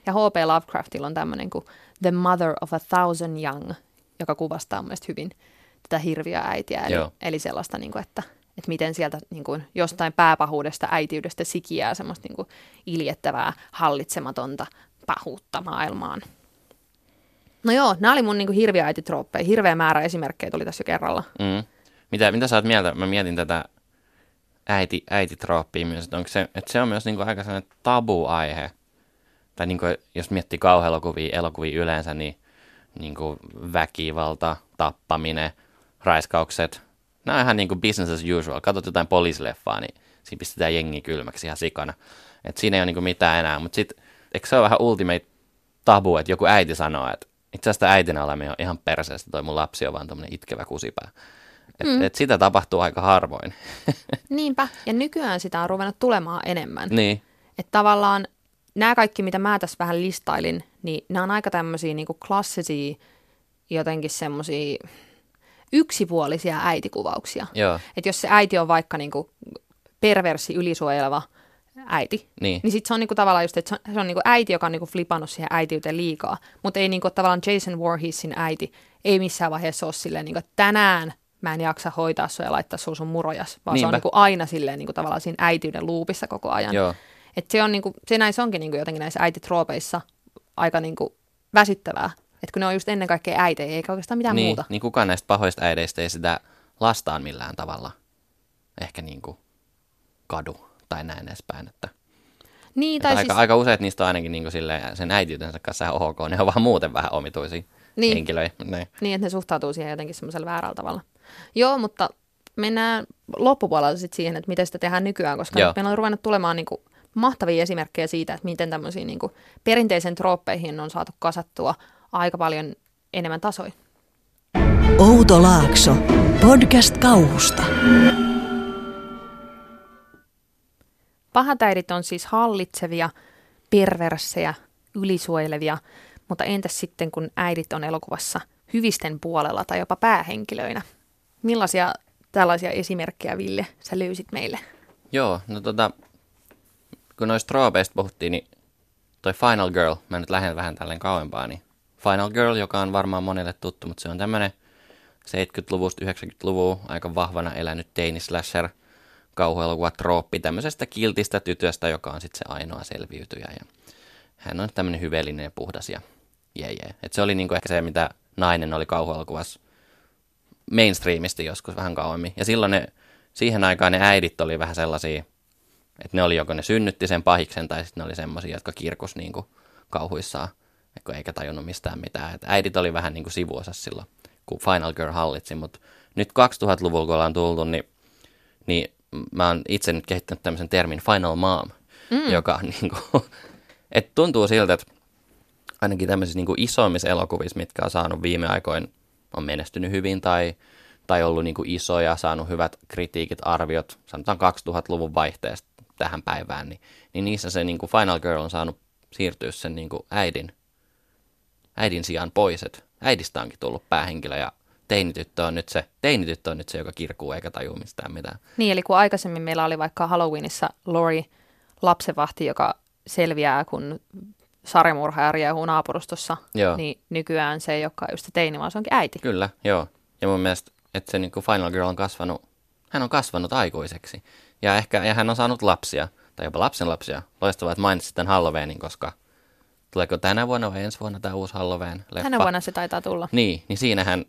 B: Ja H.P. Lovecraftilla on tämmöinen kuin The Mother of a Thousand Young, joka kuvastaa mun hyvin tätä hirviöä äitiä. Eli,
C: Joo.
B: eli sellaista, niin kuin, että, että miten sieltä niin kuin, jostain pääpahuudesta, äitiydestä sikiää semmoista niin kuin, iljettävää, hallitsematonta pahuutta maailmaan. No joo, nämä oli mun niin kuin, hirviöäititrooppeja. Hirveä määrä esimerkkejä tuli tässä jo kerralla.
C: Mm. Mitä, mitä sä oot mieltä? Mä mietin tätä äiti, äititrooppia myös, että, onko se, että se on myös niinku aika sellainen tabu-aihe. Tai niinku, jos miettii kauhuelokuvia, elokuvia yleensä, niin niinku väkivalta, tappaminen, raiskaukset. Nämä on ihan niinku business as usual. Katsot jotain poliisileffaa, niin siinä pistetään jengi kylmäksi ihan sikana. Et siinä ei ole niinku mitään enää. Mutta sitten, eikö se ole vähän ultimate tabu, että joku äiti sanoo, että itse asiassa äitinä olemme ihan perseestä, toi mun lapsi on vaan tämmöinen itkevä kusipää. Et, mm. et sitä tapahtuu aika harvoin. <laughs>
B: Niinpä. Ja nykyään sitä on ruvennut tulemaan enemmän.
C: niin,
B: Että tavallaan nämä kaikki, mitä mä tässä vähän listailin, niin nämä on aika tämmöisiä niin klassisia, jotenkin semmoisia yksipuolisia äitikuvauksia.
C: joo,
B: Että jos se äiti on vaikka niin kuin perversi, ylisuojeleva äiti,
C: niin,
B: niin sitten se on niinku tavallaan just, että se on, se on niinku äiti, joka on niinku flipannut siihen äitiyteen liikaa. Mutta ei niinku tavallaan Jason Voorheesin äiti ei missään vaiheessa ole silleen, niinku, tänään mä en jaksa hoitaa sua ja laittaa sun sun murojas, vaan se on
C: Niinpä.
B: niinku aina silleen niinku tavallaan siinä äitiyden luupissa koko ajan.
C: joo,
B: Et se on niinku, se näissä onkin niinku jotenkin näissä äititroopeissa aika niinku väsyttävää. Että kun ne on just ennen kaikkea äitejä, eikä oikeastaan mitään
C: niin,
B: muuta.
C: niin kukaan näistä pahoista äideistä ei sitä lastaan millään tavalla ehkä niin kuin kadu tai näin edespäin. Että,
B: Niin, tai
C: aika,
B: siis,
C: aika useat niistä on ainakin niin kuin silleen, sen äitiytensä kanssa ihan ok, ne on vaan muuten vähän omituisia
B: Niin.
C: henkilöitä. Niin.
B: Niin, että ne suhtautuu siihen jotenkin semmoisella väärällä tavalla. Joo, mutta mennään loppupuolella sitten siihen, että miten sitä tehdään nykyään, koska
C: Joo.
B: nyt meillä on ruvennut tulemaan niin kuin mahtavia esimerkkejä siitä, että miten tämmöisiin niin kuin perinteisen trooppeihin on saatu kasattua aika paljon enemmän tasoja.
D: Outo Laakso. Podcast kauhusta.
B: Pahatäidit on siis hallitsevia, perversejä, ylisuojelevia, mutta entäs sitten kun äidit on elokuvassa hyvisten puolella tai jopa päähenkilöinä? Millaisia tällaisia esimerkkejä, Ville, sä löysit meille?
C: Joo, no tota, kun noista troopeista puhuttiin, niin toi Final Girl, mä nyt lähden vähän tälleen kauempaa, niin Final Girl, joka on varmaan monelle tuttu, mutta se on tämmönen 70-luvusta 90-luvun aika vahvana elänyt teini slasher kauhuelokuva trooppi tämmöisestä kiltistä tytöstä, joka on sitten se ainoa selviytyjä. Ja hän on tämmöinen hyveellinen ja puhdas ja jee, jee. Et se oli niinku ehkä se, mitä nainen oli kauhuelokuvassa mainstreamisti joskus vähän kauemmin. Ja silloin ne, siihen aikaan ne äidit oli vähän sellaisia, että ne oli joko ne synnytti sen pahiksen tai sitten ne oli semmoisia, jotka kirkus niinku kauhuissaan, kun eikä tajunnut mistään mitään. Et äidit oli vähän niinku sivuosassa silloin, kun Final Girl hallitsi, mutta nyt 2000-luvulla, kun ollaan tultu, niin, niin mä oon itse nyt kehittänyt tämmöisen termin Final Mom, mm. joka on <laughs> niinku, että tuntuu siltä, että ainakin tämmöisissä niinku isoimmissa elokuvissa, mitkä on saanut viime aikoin, on menestynyt hyvin tai, tai ollut niinku isoja, saanut hyvät kritiikit, arviot, sanotaan 2000-luvun vaihteesta tähän päivään, niin, niin niissä se niinku Final Girl on saanut siirtyä sen niin kuin äidin, äidin sijaan pois, että äidistä onkin tullut päähenkilö ja teinityttö on nyt se, teinityttö on nyt se, joka kirkuu eikä tajua mistään mitään.
B: Niin, eli kun aikaisemmin meillä oli vaikka Halloweenissa Lori lapsevahti, joka selviää, kun sarjamurhaaja riehuu naapurustossa,
C: Joo.
B: niin nykyään se ei olekaan just se teini, vaan se onkin äiti.
C: Kyllä, joo. Ja mun mielestä, että se niin kuin Final Girl on kasvanut, hän on kasvanut aikuiseksi. Ja ehkä ja hän on saanut lapsia, tai jopa lapsenlapsia. Loistavaa, että mainitsit tämän Halloweenin, koska tuleeko tänä vuonna vai ensi vuonna tämä uusi Halloween-leffa?
B: Tänä vuonna se taitaa tulla.
C: Niin, niin siinähän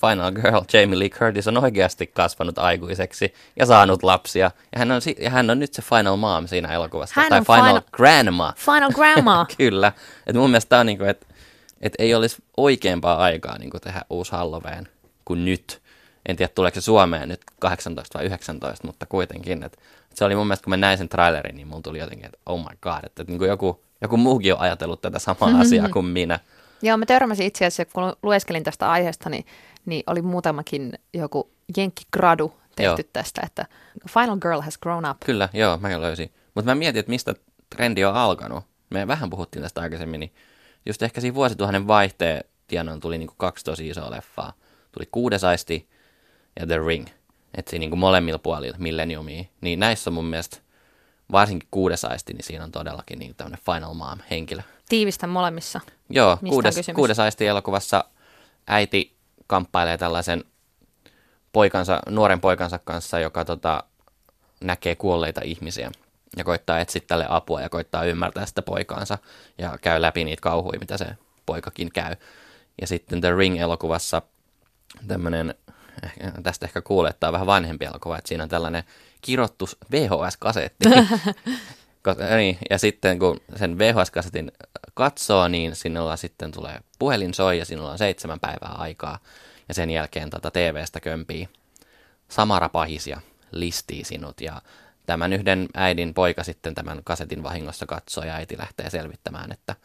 C: Final Girl Jamie Lee Curtis on oikeasti kasvanut aikuiseksi ja saanut lapsia. Ja hän on, ja hän on nyt se Final Mom siinä elokuvassa.
B: Hän
C: tai
B: on
C: Final
B: final-
C: Grandma.
B: Final Grandma. <laughs>
C: Kyllä. Et mun mielestä tämä on niinku, että et ei olisi oikeampaa aikaa niinku tehdä uusi Halloween kuin nyt. En tiedä, tuleeko se Suomeen nyt 18 vai 19, mutta kuitenkin. Et, et se oli mun mielestä, kun mä näin sen trailerin, niin mulla tuli jotenkin, että oh my god, että et niinku joku, joku muukin on ajatellut tätä samaa asiaa <laughs> kuin minä.
B: Joo, mä törmäsin itse asiassa, kun lueskelin tästä aiheesta, niin, niin oli muutamakin joku jenkkigradu tehty
C: Joo.
B: tästä, että Final Girl has grown up.
C: Kyllä, joo, mä löysin. Mutta mä mietin, että mistä trendi on alkanut. Me vähän puhuttiin tästä aikaisemmin, niin just ehkä siinä vuosituhannen vaihteen tienoilla tuli niinku kaksi tosi isoa leffaa. Tuli Kuudes aisti ja The Ring. Että siinä niinku molemmilla puolilla millenniumia. Niin näissä on mun mielestä, varsinkin Kuudes aisti, niin siinä on todellakin niinku tämmöinen Final Mom-henkilö.
B: Tiivistä molemmissa.
C: Joo,
B: Mistä
C: kuudes, kuudes aisti elokuvassa äiti kamppailee tällaisen poikansa, nuoren poikansa kanssa, joka tota, näkee kuolleita ihmisiä ja koittaa etsiä tälle apua ja koittaa ymmärtää sitä poikaansa ja käy läpi niitä kauhuja, mitä se poikakin käy. Ja sitten The Ring-elokuvassa tämmöinen, tästä ehkä kuulee, että tämä on vähän vanhempi elokuva, että siinä on tällainen kirottu VHS-kasetti. <laughs> Niin, ja sitten kun sen VHS-kasetin katsoo, niin sinulla sitten tulee puhelin soi ja sinulla on seitsemän päivää aikaa. Ja sen jälkeen tota TVstä kömpii Samara Pahis ja listii sinut. Ja tämän yhden äidin poika sitten tämän kasetin vahingossa katsoo ja äiti lähtee selvittämään, että,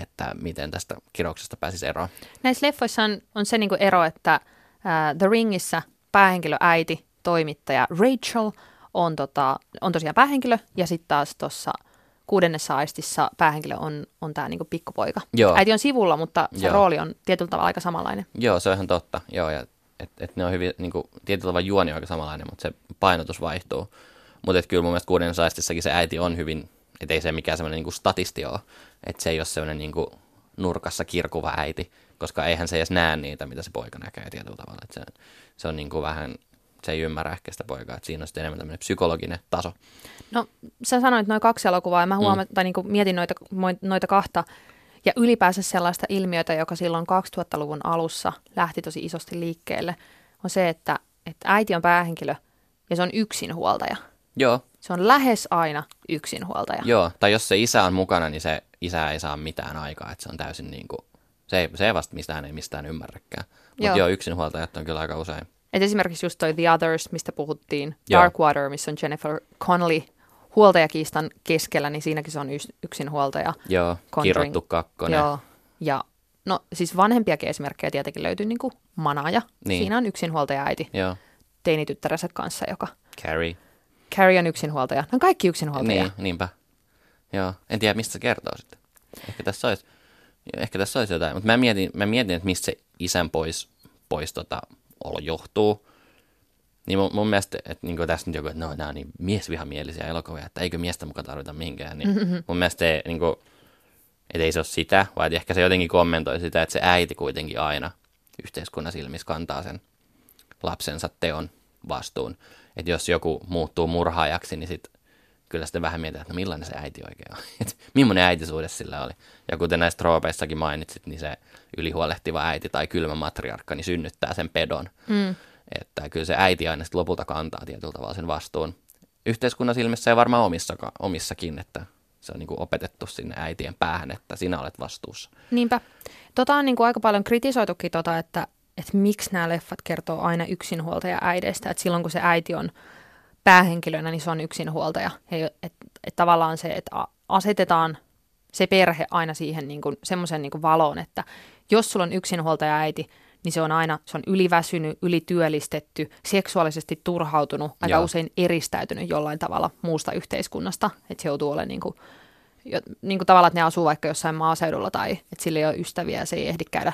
C: että miten tästä kirouksesta pääsisi eroon.
B: Näissä leffoissa on, on se niinku ero, että ää, The Ringissä päähenkilö äiti, toimittaja Rachel on, tota, on tosiaan päähenkilö, ja sitten taas tuossa kuudennessa aistissa päähenkilö on, on tämä niinku pikkupoika.
C: Joo.
B: Äiti on sivulla, mutta se
C: Joo.
B: rooli on tietyllä tavalla aika samanlainen.
C: Joo, se on ihan totta. Joo, ja et, et ne on hyvin, niin kuin, tietyllä tavalla juoni on aika samanlainen, mutta se painotus vaihtuu. Mutta kyllä mun mielestä kuuden saistissakin se äiti on hyvin, että ei se mikään semmoinen niin statisti ole. Että se ei ole semmoinen niin kuin, nurkassa kirkuva äiti, koska eihän se edes näe niitä, mitä se poika näkee tietyllä tavalla. Et se, se on niin kuin vähän, se ei ymmärrä ehkä sitä poikaa, että siinä on sitten enemmän tämmöinen psykologinen taso.
B: No, sä sanoit noin kaksi elokuvaa, ja mä huomaan, mm. tai niinku mietin noita, noita kahta, ja ylipäänsä sellaista ilmiötä, joka silloin 2000-luvun alussa lähti tosi isosti liikkeelle, on se, että, että äiti on päähenkilö, ja se on yksinhuoltaja.
C: Joo,
B: Se on lähes aina yksinhuoltaja.
C: Joo, tai jos se isä on mukana, niin se isä ei saa mitään aikaa, että se on täysin niin kuin, se ei, se ei vasta mistään ei mistään ymmärräkään. Mutta
B: Joo.
C: joo. joo, yksinhuoltajat on kyllä aika usein.
B: Et esimerkiksi just toi The Others, mistä puhuttiin,
C: Joo.
B: Darkwater, missä on Jennifer Connelly huoltajakiistan keskellä, niin siinäkin se on ys- yksinhuoltaja.
C: Joo,
B: Conjuring.
C: kirottu kakkonen.
B: Joo, ja no siis vanhempiakin esimerkkejä tietenkin löytyy niin kuin Manaja.
C: Niin.
B: Siinä on yksinhuoltaja äiti
C: Joo,
B: teinityttärensä kanssa, joka
C: Carrie.
B: Carrie on yksinhuoltaja. Ne on kaikki yksinhuoltajia.
C: Niin, niinpä. Joo, en tiedä mistä se kertoo sitten. Ehkä tässä olisi, ehkä tässä olisi jotain, mutta mä mietin, mä mietin, että mistä se isän pois, pois tota, olo johtuu. Niin mun, mun mielestä, että niin tässä nyt joku, että no, nämä on niin miesvihamielisiä elokuvia, että eikö miestä mukaan tarvita mihinkään. Niin mm-hmm. Mun mielestä se, niin kuin, että ei se ole sitä, vaan ehkä se jotenkin kommentoi sitä, että se äiti kuitenkin aina yhteiskunnan silmissä kantaa sen lapsensa teon vastuun. Että jos joku muuttuu murhaajaksi, niin sit kyllä sitten vähän mietitään, että no millainen se äiti oikein on. <laughs> Et millainen äitisuhde sillä oli. Ja kuten näissä troopeissakin mainitsit, niin se ylihuolehtiva äiti tai kylmä matriarkka niin synnyttää sen pedon.
B: Mm.
C: Että kyllä se äiti aina sitten lopulta kantaa tietyllä tavalla sen vastuun. Yhteiskunnan silmissä ja varmaan omissaka, omissakin, että se on niin kuin opetettu sinne äitien päähän, että sinä olet vastuussa.
B: Niinpä. Tota on niin kuin aika paljon kritisoitukin, tota, että, että miksi nämä leffat kertoo aina yksinhuoltaja äideistä. Että silloin kun se äiti on päähenkilönä, niin se on yksinhuoltaja. Että et, et tavallaan se, että asetetaan se perhe aina siihen niin kuin, semmoisen niin kuin valoon, että jos sulla on yksinhuoltaja äiti, niin se on aina se on yliväsynyt, ylityöllistetty, seksuaalisesti turhautunut, aika
C: Joo.
B: usein eristäytynyt jollain tavalla muusta yhteiskunnasta, että se joutuu olemaan niin kuin jo, niin kuin tavallaan, että ne asuu vaikka jossain maaseudulla tai että sillä ei ole ystäviä ja se ei ehdi käydä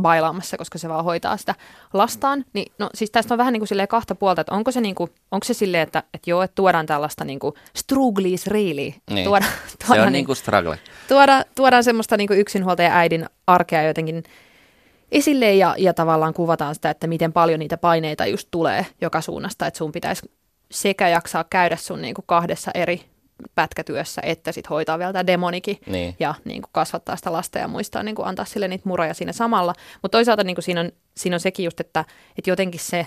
B: bailaamassa, koska se vaan hoitaa sitä lastaan. Niin, no siis tästä on vähän niin kuin silleen kahta puolta, että onko se, niin kuin, onko se silleen, että, että joo, että tuodaan tällaista niin kuin struggles really.
C: Niin.
B: Tuoda,
C: Se
B: tuoda,
C: on niin kuin struggle.
B: tuoda, tuodaan semmoista niin kuin yksinhuoltaja äidin arkea jotenkin esille ja, ja tavallaan kuvataan sitä, että miten paljon niitä paineita just tulee joka suunnasta, että sun pitäisi sekä jaksaa käydä sun niin kuin kahdessa eri pätkätyössä, että sit hoitaa vielä tämä demonikin
C: Niin.
B: ja niin kuin kasvattaa sitä lasta ja muistaa niin kuin antaa sille niitä muroja siinä samalla. Mutta toisaalta niin kuin siinä, on, siinä on sekin just, että, että jotenkin se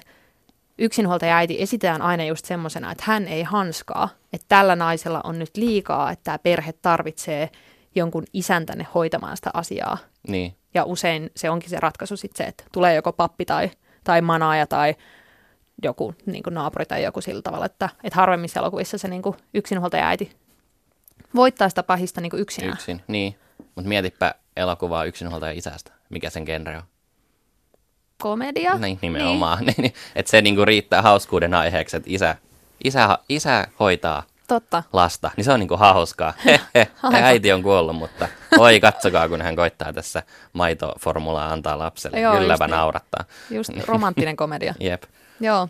B: yksinhuoltaja äiti esitään aina just semmoisena, että hän ei hanskaa, että tällä naisella on nyt liikaa, että tämä perhe tarvitsee jonkun isän tänne hoitamaan sitä asiaa.
C: Niin.
B: Ja usein se onkin se ratkaisu sitten se, että tulee joko pappi tai, tai manaaja tai joku niin kuin naapuri tai joku sillä tavalla, että, että harvemmissa elokuvissa se niin kuin yksinhuoltaja äiti voittaa sitä pahista niin kuin yksinään.
C: Yksin, niin. Mutta mietipä elokuvaa yksinhuoltaja isästä. Mikä sen genre on?
B: Komedia.
C: Niin, nimenomaan. <laughs> Niin. että se niinku riittää hauskuuden aiheeksi, että isä, isä, isä hoitaa
B: Totta.
C: lasta. Niin se on niinku hauskaa. <laughs> Äiti on kuollut, mutta oi katsokaa, kun hän koittaa tässä maitoformulaa antaa lapselle.
B: Joo,
C: Kylläpä
B: just niin.
C: naurattaa.
B: Just <laughs> romanttinen komedia.
C: Jep.
B: Joo.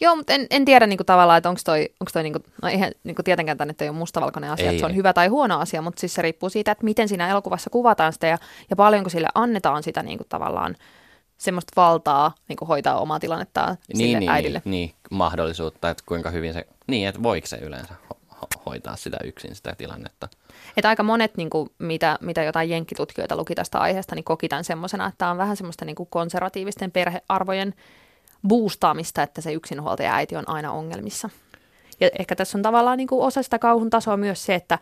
B: Joo, mutta en, en tiedä niinku tavallaan, että onko toi, onks toi niinku, no eihän niinku tietenkään tänne ei ole mustavalkoinen asia,
C: Ei,
B: että se on
C: ei.
B: hyvä tai huono asia, mutta siis se riippuu siitä, että miten siinä elokuvassa kuvataan sitä ja, ja paljonko sille annetaan sitä niinku tavallaan semmoista valtaa niinku hoitaa omaa tilannettaan sille
C: Niin, niin,
B: äidille.
C: niin, niin, mahdollisuutta, että kuinka hyvin se, niin, että voiko se yleensä ho- ho- hoitaa sitä yksin sitä tilannetta.
B: Että aika monet, niin kuin, mitä, mitä jotain jenkkitutkijoita luki tästä aiheesta, niin koki tämän semmoisena, että tämä on vähän semmoista niin kuin konservatiivisten perhearvojen boostaamista, että se yksinhuoltaja äiti on aina ongelmissa. Ja ehkä tässä on tavallaan niin kuin osa sitä kauhun tasoa myös se, että,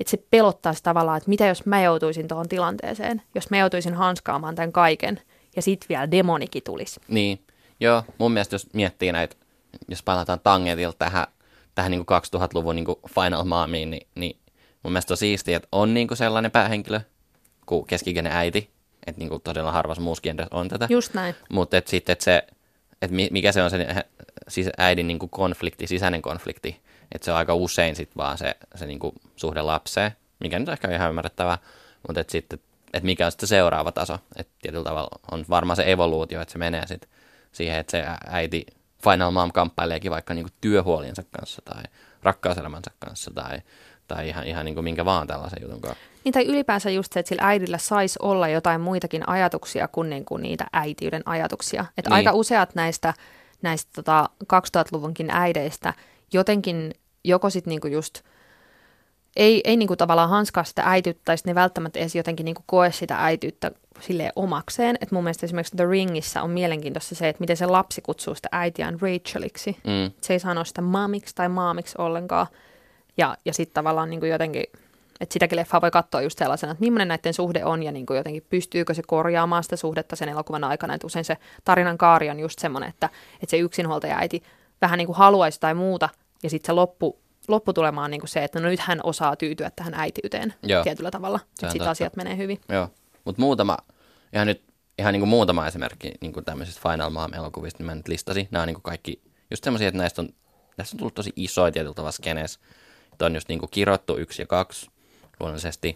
B: että se pelottaa sitä tavallaan, että mitä jos mä joutuisin tuohon tilanteeseen, jos mä joutuisin hanskaamaan tämän kaiken ja sitten vielä demonikin tulisi.
C: Niin, joo, mun mielestä jos miettii näitä, jos palataan tangentilta tähän, tähän niin 2000-luvun niin Final Momiin, niin, niin mun mielestä on siistiä, että on niin sellainen päähenkilö kuin keskikäinen äiti, että niin todella harvassa genressä on tätä.
B: Just näin.
C: Mutta et sitten, että se, et mi- mikä se on se hä- siis äidin niinku konflikti, sisäinen konflikti, että se on aika usein sitten vaan se, se niinku suhde lapseen, mikä nyt on ehkä ihan ymmärrettävää, mutta et sitten, että mikä on sitten se seuraava taso, että tietyllä tavalla on varmaan se evoluutio, että se menee sitten siihen, että se äiti Final Mom kamppaileekin vaikka niinku työhuoliensa kanssa tai rakkauselämänsä kanssa tai, tai ihan, ihan niinku minkä vaan tällaisen jutun kanssa.
B: Niin tai ylipäänsä just se, että sillä äidillä saisi olla jotain muitakin ajatuksia kuin, niin kuin niitä äitiyden ajatuksia. Että
C: Niin.
B: aika useat näistä, näistä tota 2000-luvunkin äideistä jotenkin joko sitten niinku just ei, ei niinku tavallaan hanskaa sitä äityyttä, tai ne välttämättä edes jotenkin niinku koe sitä äityyttä silleen omakseen. Et mun mielestä esimerkiksi The Ringissä on mielenkiintoista se, että miten se lapsi kutsuu sitä äitiään Racheliksi.
C: Mm.
B: Se ei sano sitä mamiksi tai maamiksi ollenkaan. Ja, ja sitten tavallaan niin kuin jotenkin, että sitäkin leffaa voi katsoa just sellaisena, että millainen näiden suhde on ja niin kuin jotenkin pystyykö se korjaamaan sitä suhdetta sen elokuvan aikana. Että usein se tarinan kaari on just semmoinen, että, että se yksinhuoltaja äiti vähän niin kuin haluaisi tai muuta ja sitten se loppu, lopputulema on niin kuin se, että no nyt hän osaa tyytyä tähän äitiyteen
C: Joo.
B: tietyllä tavalla. Että sitten asiat menee hyvin.
C: Joo, mutta muutama, ihan nyt ihan niin kuin muutama esimerkki niin kuin tämmöisistä Final Mom-elokuvista, niin mä nyt listasin. Nämä on niin kuin kaikki just semmoisia, että näistä on, näistä on tullut tosi isoja tietyllä tavalla skeneessä. Että on just niin kuin kirottu yksi ja kaksi luonnollisesti.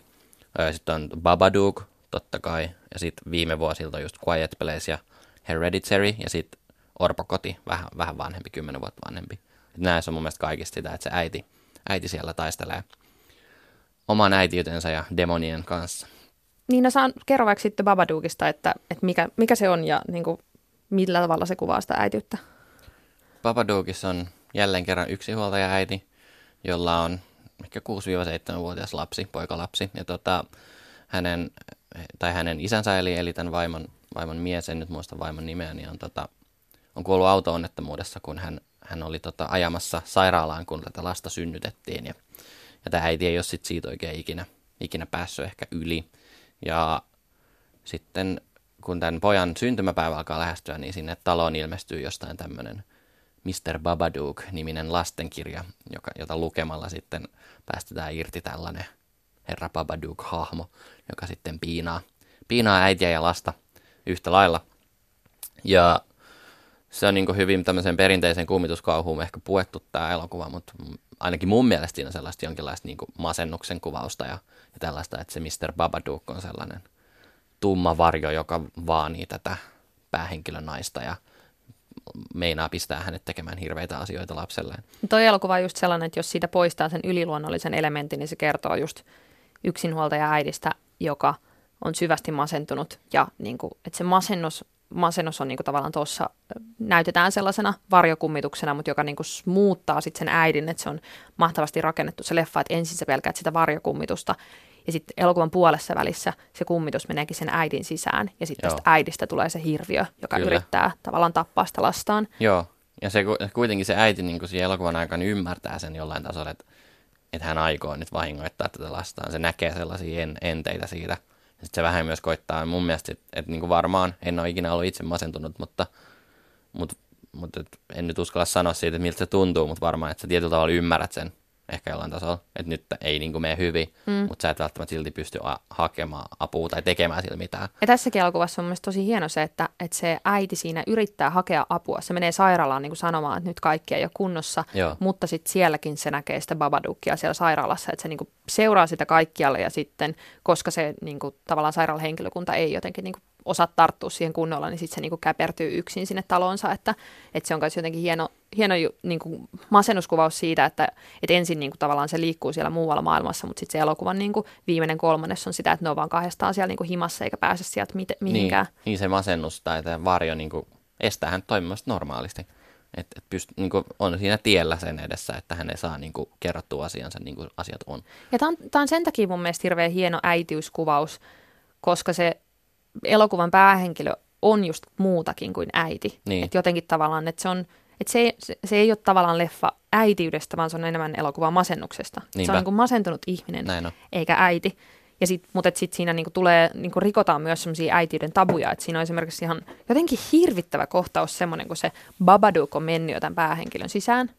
C: Sitten on Babadook, totta kai. Ja sitten viime vuosilta just Quiet Place ja Hereditary. Ja sitten Orpokoti, vähän, vähän vanhempi, kymmenen vuotta vanhempi. Näissä on mun mielestä kaikista sitä, että se äiti, äiti siellä taistelee oman äitiytensä ja demonien kanssa.
B: Niin, no saan, kerro vaikka sitten Babadookista, että, että mikä, mikä se on ja niin kuin, millä tavalla se kuvaa sitä äitiyttä.
C: Papadoukissa on jälleen kerran yksi huoltaja äiti, jolla on ehkä 6-7-vuotias lapsi, poikalapsi. Ja tota, hänen, tai hänen isänsä eli, eli tämän vaimon, vaimon mies, en nyt muista vaimon nimeä, niin on, tota, on kuollut auto-onnettomuudessa, kun hän, hän oli tota, ajamassa sairaalaan, kun tätä lasta synnytettiin. Ja, ja tämä äiti ei ole sit siitä oikein ikinä, ikinä päässyt ehkä yli. Ja sitten kun tämän pojan syntymäpäivä alkaa lähestyä, niin sinne taloon ilmestyy jostain tämmöinen Mr. Babadook-niminen lastenkirja, joka, jota lukemalla sitten päästetään irti tällainen herra Babadook-hahmo, joka sitten piinaa, piinaa äitiä ja lasta yhtä lailla. Ja se on niin hyvin tämmöisen perinteisen kummituskauhuun ehkä puettu tämä elokuva, mutta ainakin mun mielestä siinä on sellaista jonkinlaista niin masennuksen kuvausta ja, ja tällaista, että se Mr. Babadook on sellainen tumma varjo, joka vaanii tätä päähenkilön naista ja meinaa pistää hänet tekemään hirveitä asioita lapselleen.
B: Toi elokuva on just sellainen, että jos siitä poistaa sen yliluonnollisen elementin, niin se kertoo just yksinhuoltaja äidistä, joka on syvästi masentunut ja niin kuin, että se masennus, masennus on niin kuin tavallaan tuossa, näytetään sellaisena varjokummituksena, mutta joka niin kuin muuttaa sitten sen äidin, että se on mahtavasti rakennettu se leffa, että ensin sä pelkäät sitä varjokummitusta ja sitten elokuvan puolessa välissä se kummitus meneekin sen äidin sisään. Ja sitten tästä äidistä tulee se hirviö, joka Kyllä. yrittää tavallaan tappaa sitä lastaan.
C: Joo, ja se kuitenkin se äiti niin siinä elokuvan aikana ymmärtää sen jollain tasolla, että, että hän aikoo nyt vahingoittaa tätä lastaan. Se näkee sellaisia en, enteitä siitä. Sitten se vähän myös koittaa mun mielestä, että, että niin kuin varmaan en ole ikinä ollut itse masentunut, mutta, mutta, mutta en nyt uskalla sanoa siitä, että miltä se tuntuu, mutta varmaan, että sä tietyllä tavalla ymmärrät sen ehkä jollain tasolla, että nyt ei niin kuin mene hyvin, mm. mutta sä et välttämättä silti pysty a- hakemaan apua tai tekemään sillä mitään.
B: Ja tässäkin elokuvassa on myös tosi hieno se, että, että se äiti siinä yrittää hakea apua. Se menee sairaalaan niin kuin sanomaan, että nyt kaikki ei ole kunnossa, Joo. mutta sitten sielläkin se näkee sitä Babadukia siellä sairaalassa, että se niin kuin seuraa sitä kaikkialle ja sitten, koska se niin kuin, tavallaan sairaalahenkilökunta ei jotenkin niin kuin osaa tarttua siihen kunnolla, niin sitten se niinku käpertyy yksin sinne talonsa, että, että se on myös jotenkin hieno, hieno niinku masennuskuvaus siitä, että, että ensin niinku tavallaan se liikkuu siellä muualla maailmassa, mutta sitten se elokuvan niinku viimeinen kolmannes on sitä, että ne on vaan kahdestaan siellä niinku himassa eikä pääse sieltä mit, mihinkään.
C: Niin, niin se masennus tai tämä varjo niinku estää hän toimimasta normaalisti. Et, et pyst, niinku, on siinä tiellä sen edessä, että hän ei saa niinku, kerrottua asiansa niin kuin asiat on.
B: Ja tämä on, on sen takia mun mielestä hirveän hieno äitiyskuvaus, koska se elokuvan päähenkilö on just muutakin kuin äiti. Niin. Et jotenkin tavallaan, että se on, että se, se, se ei ole tavallaan leffa äitiydestä, vaan se on enemmän elokuva masennuksesta. Niinpä. Se on niin kuin masennut ihminen, eikä äiti. Ja sit, mutta sitten siinä niinku tulee, niinku rikotaan myös semmoisia äitiyden tabuja, että siinä on esimerkiksi ihan jotenkin hirvittävä kohtaus semmoinen, kun se Babadook on mennyt jo tämän päähenkilön sisään,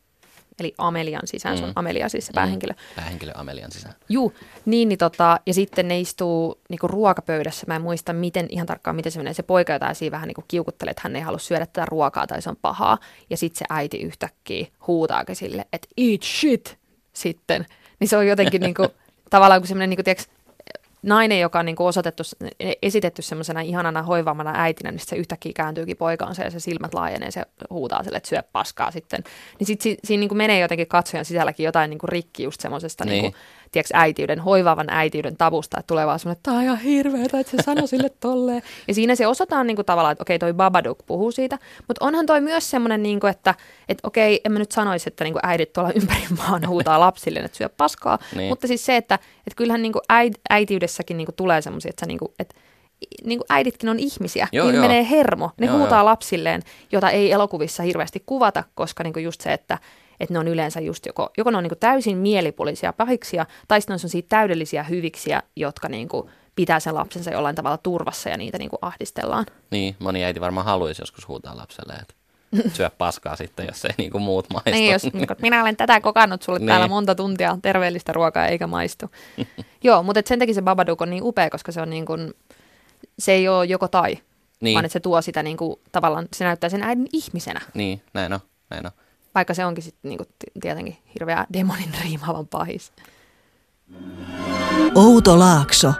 B: eli Amelian sisään, mm. se on mm. Amelia siis se mm. päähenkilö.
C: Päähenkilö Amelian sisään.
B: Juu, niin, niin tota, ja sitten ne istuu niinku ruokapöydässä, mä en muista miten, ihan tarkkaan miten se menee, se poika jotain siinä vähän niinku kiukuttelee, että hän ei halua syödä tätä ruokaa tai se on pahaa, ja sitten se äiti yhtäkkiä huutaakin sille, että eat shit sitten, niin se on jotenkin <laughs> niinku, tavallaan kuin semmoinen, niinku, tiiäks, nainen, joka on niin kuin osoitettu, esitetty semmoisena ihanana hoivaamana äitinä, niin se yhtäkkiä kääntyykin poikaansa ja se silmät laajenee ja se huutaa sille, että syö paskaa sitten. Niin sitten si, siinä niin kuin menee jotenkin katsojan sisälläkin jotain niin kuin rikki just semmoisesta niin. niin tiedätkö, äitiyden, hoivaavan äitiyden tavusta, että tulee vaan semmoinen, että tämä on ihan hirveetä, että se sanoi sille <laughs> tolleen. Ja siinä se osataan niin kuin tavallaan, että okei, toi Babadook puhuu siitä, mutta onhan toi myös semmoinen, niin kuin, että, että okei, en mä nyt sanoisi, että niin kuin äidit tuolla <laughs> ympäri maan huutaa lapsille, että syö paskaa, niin. mutta siis se, että, että kyllähän niin kuin äit, äitiydessäkin niin kuin tulee semmoisia, että, sä, niin kuin, että niin kuin äiditkin on ihmisiä, joo, niin joo. menee hermo. Ne joo, huutaa joo. lapsilleen, jota ei elokuvissa hirveästi kuvata, koska niin kuin just se, että että ne on yleensä just joko, joko ne on niin täysin mielipuolisia pahiksia, tai sitten ne on täydellisiä hyviksiä, jotka niin kuin pitää sen lapsensa jollain tavalla turvassa ja niitä niin kuin ahdistellaan.
C: Niin, moni äiti varmaan haluaisi joskus huutaa lapselle, että <laughs> syö paskaa sitten, jos ei niin kuin muut maistu.
B: Niin, jos niin kuin, minä olen tätä kokannut sulle niin. täällä monta tuntia terveellistä ruokaa eikä maistu. <laughs> Joo, mutta sen takia se Babadook on niin upea, koska se on niin kuin, se ei ole joko tai, niin. vaan että se tuo sitä niin kuin, tavallaan, se näyttää sen äidin ihmisenä.
C: Niin, näin on, näin on.
B: Vaikka se onkin sitten niinku tietenkin hirveä demonin <laughs> riimaavan pahis.
D: Outo Laakso,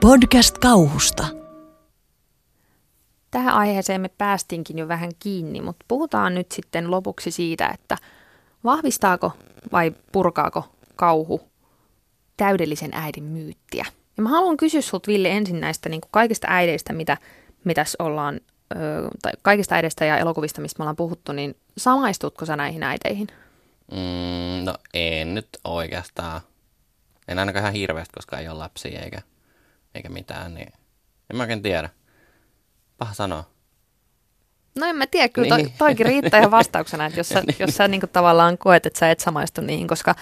D: podcast kauhusta.
B: Tähän aiheeseen me päästinkin jo vähän kiinni, mutta puhutaan nyt sitten lopuksi siitä, että vahvistaako vai purkaako kauhu täydellisen äidin myyttiä. Ja mä haluan kysyä sulta Ville ensin näistä niin kaikista äideistä, mitä, mitäs ollaan tai kaikista edestä ja elokuvista, mistä me ollaan puhuttu, niin samaistutko sä näihin äiteihin?
C: Mm, no en nyt oikeastaan. En ainakaan ihan hirveästi, koska ei ole lapsia eikä, eikä mitään, niin en mä oikein tiedä. Paha sanoa.
B: No en mä tiedä, kyllä niin. to, toikin riittää ihan vastauksena, että jos sä, <laughs> niin. jos sä niin tavallaan koet, että sä et samaistu niihin, koska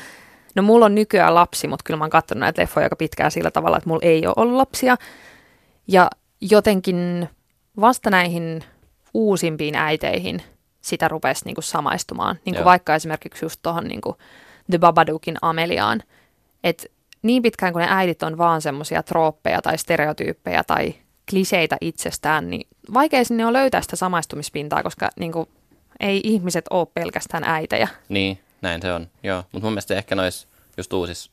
B: no mulla on nykyään lapsi, mutta kyllä mä oon katsonut näitä leffoja aika pitkään sillä tavalla, että mulla ei ole ollut lapsia. Ja jotenkin vasta näihin uusimpiin äiteihin sitä rupesi niin kuin samaistumaan. Niin kuin vaikka esimerkiksi just tuohon niin The Babadookin Ameliaan. Että niin pitkään kuin ne äidit on vaan semmoisia trooppeja tai stereotyyppejä tai kliseitä itsestään, niin vaikea sinne on löytää sitä samaistumispintaa, koska niin kuin, ei ihmiset ole pelkästään äitejä.
C: Niin, näin se on, joo. Mutta mun mielestä ehkä noissa just uusissa,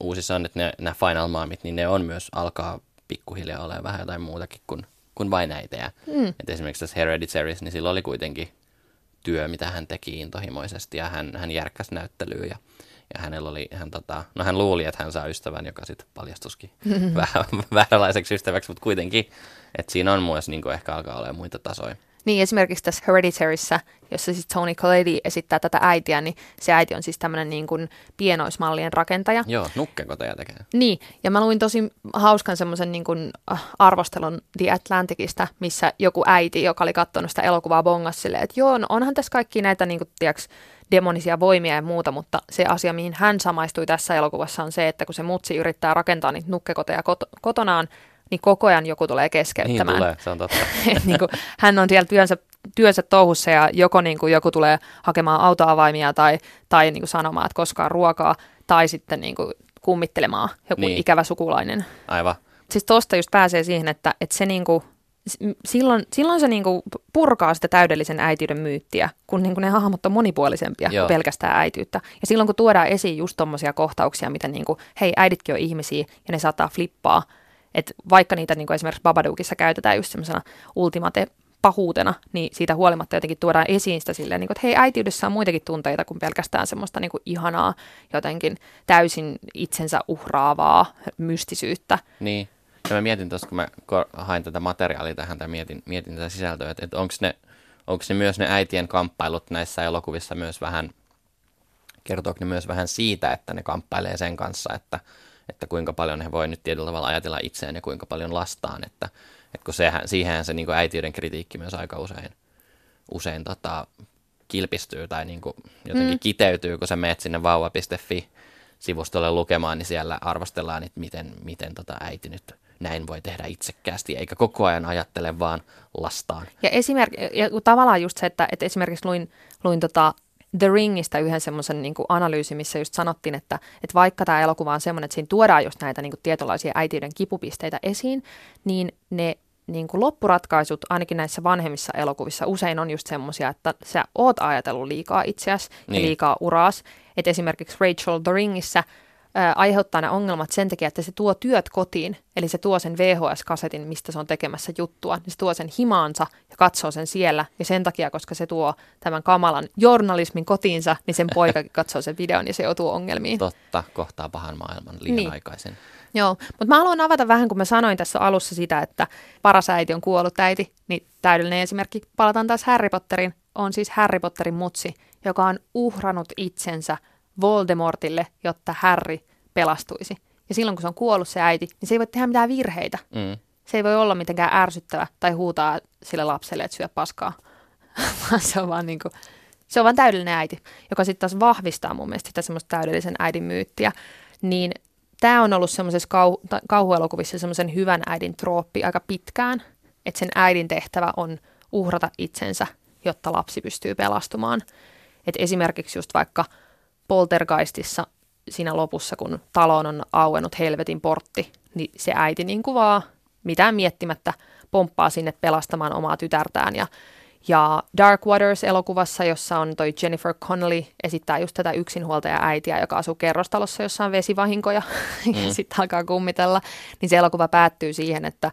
C: uusissa on, että ne, nämä Final Momit, niin ne on myös alkaa pikkuhiljaa olemaan vähän jotain muutakin kuin, kuin vain äitejä. Mm. Et esimerkiksi tässä Hereditaries, niin sillä oli kuitenkin työ, mitä hän teki intohimoisesti ja hän, hän järkkäsi näyttelyä ja, ja hänellä oli, hän, tota, no hän luuli, että hän saa ystävän, joka sitten paljastuskin <laughs> vähän vääränlaiseksi ystäväksi, mutta kuitenkin, että siinä on myös niin ehkä alkaa olemaan muita tasoja.
B: Niin esimerkiksi tässä Hereditaryssä, jossa siis Tony Collette esittää tätä äitiä, niin se äiti on siis tämmöinen niin kuin pienoismallien rakentaja.
C: Joo, nukkekoteja tekee.
B: Niin, ja mä luin tosi hauskan semmoisen niin kuin äh, arvostelun The Atlanticista, missä joku äiti, joka oli katsonut sitä elokuvaa bongas silleen, että joo, no onhan tässä kaikki näitä niin kuin, tiiäks, demonisia voimia ja muuta, mutta se asia, mihin hän samaistui tässä elokuvassa on se, että kun se mutsi yrittää rakentaa niitä nukkekoteja kot- kotonaan, niin koko ajan joku tulee keskeyttämään.
C: Niin tulee, se on totta. <laughs>
B: niin kuin, hän on siellä työnsä, työnsä touhussa ja joko niin kuin, joku tulee hakemaan autoavaimia tai, tai niin kuin sanomaan, että koskaan ruokaa, tai sitten niin kuin, kummittelemaan joku niin. ikävä sukulainen.
C: Aivan.
B: Siis tosta just pääsee siihen, että, että se niin kuin, silloin, silloin se niin kuin purkaa sitä täydellisen äitiyden myyttiä, kun niin kuin ne hahmot on monipuolisempia Joo. kuin pelkästään äityyttä. Ja silloin kun tuodaan esiin just tommosia kohtauksia, mitä niin kuin, hei äiditkin on ihmisiä ja ne saattaa flippaa, että vaikka niitä niin kuin esimerkiksi Babadookissa käytetään just semmoisena ultimate pahuutena, niin siitä huolimatta jotenkin tuodaan esiin sitä silleen, niin kuin, että hei, äitiydessä on muitakin tunteita kuin pelkästään semmoista niin kuin ihanaa, jotenkin täysin itsensä uhraavaa mystisyyttä.
C: Niin, ja mä mietin tuossa, kun mä hain tätä materiaalia tähän tai mietin, mietin tätä sisältöä, että, että onko ne, onko ne myös ne äitien kamppailut näissä elokuvissa myös vähän, kertooko ne myös vähän siitä, että ne kamppailee sen kanssa, että että kuinka paljon he voi nyt tietyllä tavalla ajatella itseään ja kuinka paljon lastaan, että, että kun sehän, siihen se niin äitiyden kritiikki myös aika usein, usein tota, kilpistyy tai niin kuin jotenkin mm. kiteytyy, kun sä meet sinne vauva.fi sivustolle lukemaan, niin siellä arvostellaan, että miten, miten tota äiti nyt näin voi tehdä itsekkäästi, eikä koko ajan ajattele vaan lastaan.
B: Ja, esimerk- ja tavallaan just se, että, että esimerkiksi luin, luin tota The Ringistä yhden semmoisen niin analyysin, missä just sanottiin, että, että vaikka tämä elokuva on semmoinen, että siinä tuodaan just näitä niin kuin, tietynlaisia äitiyden kipupisteitä esiin, niin ne niin kuin loppuratkaisut ainakin näissä vanhemmissa elokuvissa usein on just semmoisia, että sä oot ajatellut liikaa itseäsi niin. ja liikaa uraas. Että esimerkiksi Rachel The Ringissä ää, aiheuttaa ne ongelmat sen takia, että se tuo työt kotiin, eli se tuo sen VHS-kasetin, mistä se on tekemässä juttua, niin se tuo sen himaansa ja katsoo sen siellä, ja sen takia, koska se tuo tämän kamalan journalismin kotiinsa, niin sen poikakin <laughs> katsoo sen videon ja se joutuu ongelmiin.
C: Totta, kohtaa pahan maailman liian niin. aikaisin.
B: Joo, mutta mä haluan avata vähän, kun mä sanoin tässä alussa sitä, että paras äiti on kuollut äiti, niin täydellinen esimerkki, palataan taas Harry Potterin, on siis Harry Potterin mutsi, joka on uhrannut itsensä Voldemortille, jotta Harry pelastuisi. Ja silloin, kun se on kuollut se äiti, niin se ei voi tehdä mitään virheitä. Mm. Se ei voi olla mitenkään ärsyttävä tai huutaa sille lapselle, että syö paskaa. <laughs> Vaan se on vaan niin kuin, se on vaan täydellinen äiti, joka sitten taas vahvistaa mun mielestä sitä semmoista täydellisen äidin myyttiä. Niin tämä on ollut semmoisessa kau- kauhuelokuvissa semmoisen hyvän äidin trooppi aika pitkään, että sen äidin tehtävä on uhrata itsensä, jotta lapsi pystyy pelastumaan. Et esimerkiksi just vaikka Poltergeistissa siinä lopussa, kun taloon on auennut helvetin portti, niin se äiti niin kuin vaan mitään miettimättä pomppaa sinne pelastamaan omaa tytärtään. Ja, ja Dark Waters-elokuvassa, jossa on toi Jennifer Connelly, esittää just tätä yksinhuoltaja äitiä, joka asuu kerrostalossa, jossa on vesivahinkoja, <laughs> mm. ja sitten alkaa kummitella, niin se elokuva päättyy siihen, että,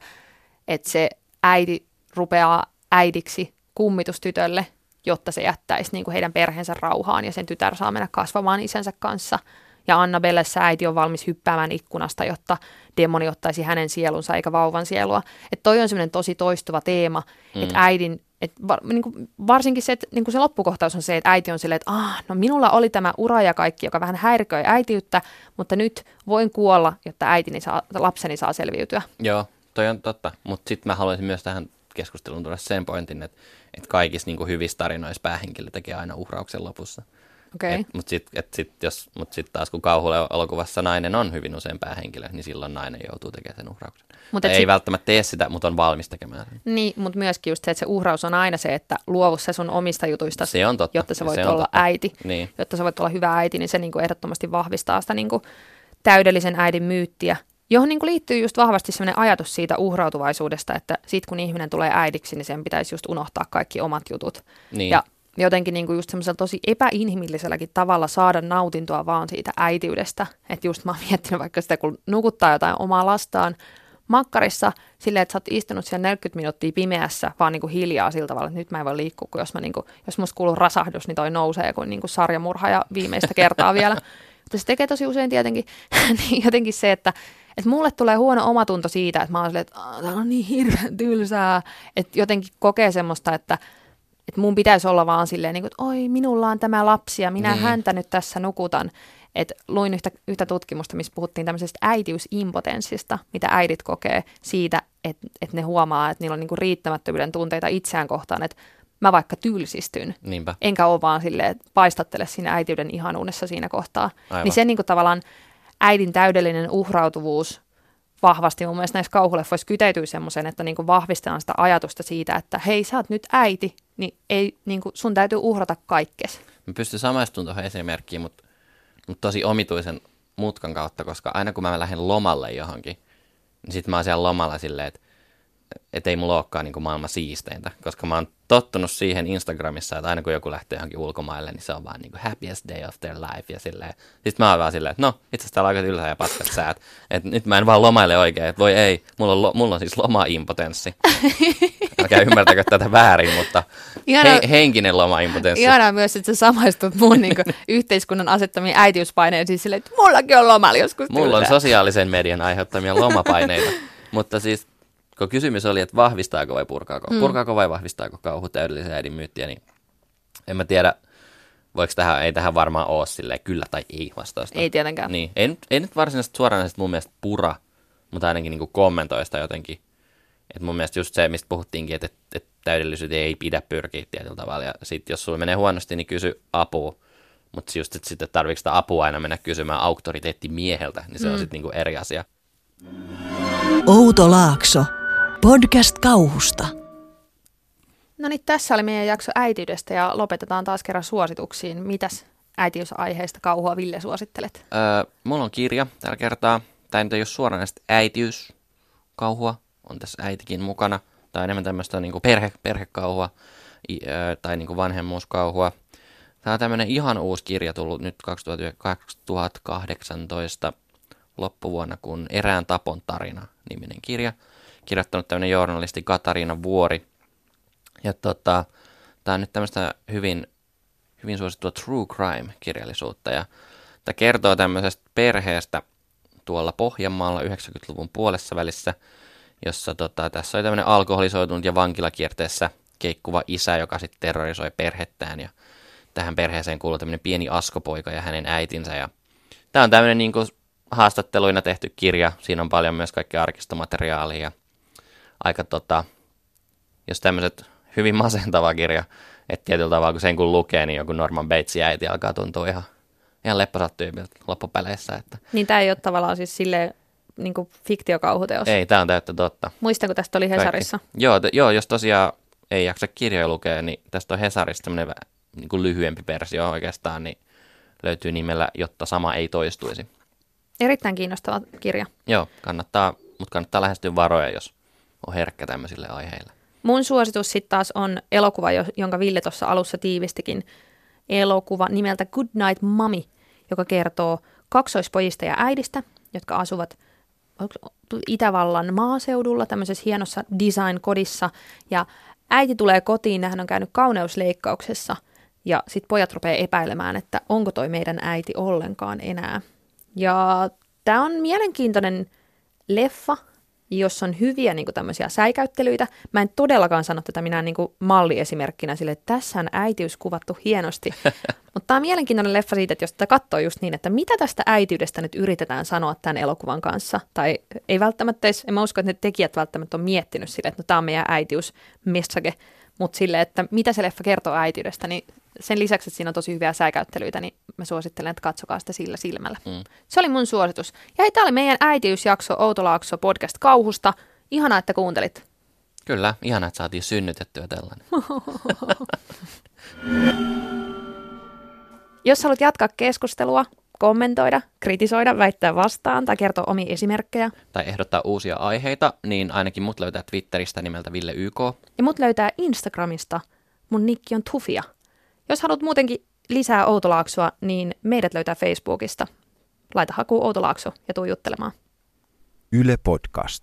B: että se äiti rupeaa äidiksi kummitustytölle, jotta se jättäisi niin kuin heidän perheensä rauhaan ja sen tytär saa mennä kasvamaan isänsä kanssa. Ja Annabellessa äiti on valmis hyppäämään ikkunasta, jotta demoni ottaisi hänen sielunsa eikä vauvan sielua. Että toi on semmoinen tosi toistuva teema, mm. että äidin, et var, niin kuin, varsinkin se, että niin kuin se loppukohtaus on se, että äiti on silleen, että ah, no minulla oli tämä ura ja kaikki, joka vähän häiriköi äitiyttä, mutta nyt voin kuolla, jotta äitini saa, lapseni saa selviytyä.
C: Joo, toi on totta, mutta sitten mä haluaisin myös tähän keskusteluun tuoda sen pointin, että, että kaikissa niin hyvissä tarinoissa päähenkilö tekee aina uhrauksen lopussa.
B: Okay.
C: Mutta sitten sit, mut sit taas kun kauhuelokuvassa nainen on hyvin usein päähenkilö, niin silloin nainen joutuu tekemään sen uhrauksen. Mut ei sit... välttämättä tee sitä, mutta on valmis tekemään sen.
B: Niin, mutta myöskin just se, että se uhraus on aina se, että luovu se sun omista jutuista,
C: se on totta.
B: jotta sä voit se olla totta. äiti. Niin. Jotta sä voit olla hyvä äiti, niin se niinku ehdottomasti vahvistaa sitä niinku täydellisen äidin myyttiä, johon niin kuin liittyy just vahvasti sellainen ajatus siitä uhrautuvaisuudesta, että sit kun ihminen tulee äidiksi, niin sen pitäisi just unohtaa kaikki omat jutut. Niin. Ja jotenkin niin kuin just semmoisella tosi epäinhimilliselläkin tavalla saada nautintoa vaan siitä äitiydestä. Että just mä oon miettinyt vaikka sitä, kun nukuttaa jotain omaa lastaan makkarissa silleen, että sä oot istunut siellä 40 minuuttia pimeässä vaan niin kuin hiljaa sillä tavalla, että nyt mä en voi liikkua, kun jos, mä niin kuin, jos musta kuuluu rasahdus, niin toi nousee kuin, niin kuin sarjamurha ja viimeistä kertaa vielä. <laughs> Mutta se tekee tosi usein tietenkin <laughs> niin jotenkin se, että että mulle tulee huono omatunto siitä, että mä oon silleen, että tää on niin hirveän tylsää, että jotenkin kokee semmoista, että, että mun pitäisi olla vaan silleen, niin kuin, että oi, minulla on tämä lapsi ja minä
C: Niin.
B: häntä nyt tässä nukutan. Et luin yhtä, yhtä tutkimusta, missä puhuttiin tämmöisestä äitiysimpotenssista, mitä äidit kokee siitä, että, että ne huomaa, että niillä on niinku riittämättömyyden tunteita itseään kohtaan, että mä vaikka tylsistyn,
C: Niinpä.
B: enkä ole vaan silleen, että paistattele siinä äitiyden ihanuudessa siinä kohtaa.
C: Aivan.
B: Niin se niinku tavallaan äidin täydellinen uhrautuvuus vahvasti mun mielestä näissä kauhuleffoissa kyteytyy semmoiseen, että niinku vahvistetaan sitä ajatusta siitä, että hei, sä oot nyt äiti, niin ei, niinku, sun täytyy uhrata kaikkes.
C: Mä pystyn samaistumaan tuohon esimerkkiin, mutta, mutta tosi omituisen mutkan kautta, koska aina kun mä lähden lomalle johonkin, niin sit mä oon siellä lomalla silleen, että et ei mulla olekaan niin maailman siisteintä, koska mä oon tottunut siihen Instagramissa, että aina kun joku lähtee johonkin ulkomaille, niin se on vaan niin kuin happiest day of their life ja silleen. Sitten mä oon vaan silleen, että no, itse asiassa täällä on aika ja paskat säät. Että nyt mä en vaan lomaile oikein, että voi ei, mulla on, lo, mulla on siis loma-impotenssi. <laughs> Älkää ymmärtäkö tätä väärin, mutta
B: Ihana-
C: he, henkinen loma-impotenssi.
B: Ihanaa myös, että sä samaistut mun niin <laughs> yhteiskunnan asettamiin äitiyspaineisiin silleen, että mullakin on lomalla joskus
C: Mulla on sosiaalisen median aiheuttamia lomapaineita, <laughs> mutta siis kun kysymys oli, että vahvistaako vai purkaako, mm. purkaako vai vahvistaako kauhu täydellisen äidin myyttiä, niin en mä tiedä, voiko tähän, ei tähän varmaan ole silleen kyllä tai ei vastausta.
B: Ei tietenkään.
C: Niin, ei, nyt- ei nyt varsinaisesti suoranaisesti mun mielestä pura, mutta ainakin niin kommentoi sitä jotenkin. Että mun mielestä just se, mistä puhuttiinkin, että, että, että täydellisyyteen ei pidä pyrkiä tietyllä tavalla. Ja sitten jos sulla menee huonosti, niin kysy apua. Mutta just, että sitten tarvitsetko sitä apua aina mennä kysymään auktoriteettimieheltä, niin se mm. on sitten niinku eri asia.
D: Outo Laakso. Podcast kauhusta.
B: No niin, tässä oli meidän jakso äitiydestä ja lopetetaan taas kerran suosituksiin. Mitäs äitiysaiheista kauhua Ville suosittelet?
C: Öö, mulla on kirja tällä kertaa. Tämä nyt ei ole suoranaisesti äitiyskauhua. On tässä äitikin mukana. Tai enemmän tämmöistä niinku perhe, perhekauhua i, öö, tai niinku vanhemmuuskauhua. Tämä on tämmöinen ihan uusi kirja tullut nyt 2018 loppuvuonna, kun Erään tapon tarina niminen kirja. Kirjoittanut tämmöinen journalisti Katariina Vuori. Ja tota, tämä on nyt tämmöistä hyvin, hyvin suosittua true crime-kirjallisuutta. Ja tämä kertoo tämmöisestä perheestä tuolla Pohjanmaalla 90-luvun puolessa välissä, jossa tota, tässä oli tämmöinen alkoholisoitunut ja vankilakierteessä keikkuva isä, joka sitten terrorisoi perhettään. Ja tähän perheeseen kuuluu tämmöinen pieni askopoika ja hänen äitinsä. Ja tämä on tämmöinen niin kuin haastatteluina tehty kirja. Siinä on paljon myös kaikkea arkistomateriaalia aika tota, jos tämmöiset hyvin masentava kirja, että tietyllä tavalla kun sen kun lukee, niin joku Norman Batesin äiti alkaa tuntua ihan, ihan lepposalta tyypiltä loppupeleissä. Että
B: Niin tämä ei ole tavallaan siis silleen niin kuin fiktiokauhuteos.
C: ei, tämä on täyttä totta.
B: Muistan, kun tästä oli Hesarissa.
C: Kaikki. Joo, t- joo, jos tosiaan ei jaksa kirjoja lukea, niin tästä on Hesarista tämmöinen niin kuin lyhyempi versio oikeastaan, niin löytyy nimellä, jotta sama ei toistuisi.
B: Erittäin kiinnostava kirja.
C: Joo, kannattaa, mutta kannattaa lähestyä varoja, jos on herkkä tämmöisille aiheille.
B: Mun suositus sitten taas on elokuva, jo- jonka Ville tuossa alussa tiivistikin. Elokuva nimeltä Good Night Mommy, joka kertoo kaksoispojista ja äidistä, jotka asuvat Itävallan maaseudulla tämmöisessä hienossa design-kodissa. Ja äiti tulee kotiin, hän on käynyt kauneusleikkauksessa ja sitten pojat rupeaa epäilemään, että onko toi meidän äiti ollenkaan enää. Ja tämä on mielenkiintoinen leffa, jossa on hyviä niin kuin tämmöisiä säikäyttelyitä. Mä en todellakaan sano tätä minä niin kuin malliesimerkkinä sille, että tässä on äitiys kuvattu hienosti. <laughs> Mutta tämä on mielenkiintoinen leffa siitä, että jos tätä katsoo just niin, että mitä tästä äitiydestä nyt yritetään sanoa tämän elokuvan kanssa. Tai ei välttämättä edes, en mä usko, että ne tekijät välttämättä on miettinyt sille, että no tämä on meidän äitiys message. Mutta sille, että mitä se leffa kertoo äitiydestä, niin sen lisäksi, että siinä on tosi hyviä säikäyttelyitä, niin mä suosittelen, että katsokaa sitä sillä silmällä.
C: Mm.
B: Se oli mun suositus. Ja hei, tää oli meidän äitiysjakso Outolaakso podcast kauhusta. Ihanaa, että kuuntelit.
C: Kyllä, ihanaa, että saatiin synnytettyä tällainen. <laughs>
B: Jos haluat jatkaa keskustelua, kommentoida, kritisoida, väittää vastaan tai kertoa omia esimerkkejä,
C: Tai ehdottaa uusia aiheita, niin ainakin mut löytää Twitteristä nimeltä Ville YK.
B: ja mut löytää Instagramista. Mun nikki on Tufia. Jos haluat muutenkin lisää Outolaaksoa, niin meidät löytää Facebookista. Laita haku Outolaakso ja tuu juttelemaan.
A: Yle Podcast.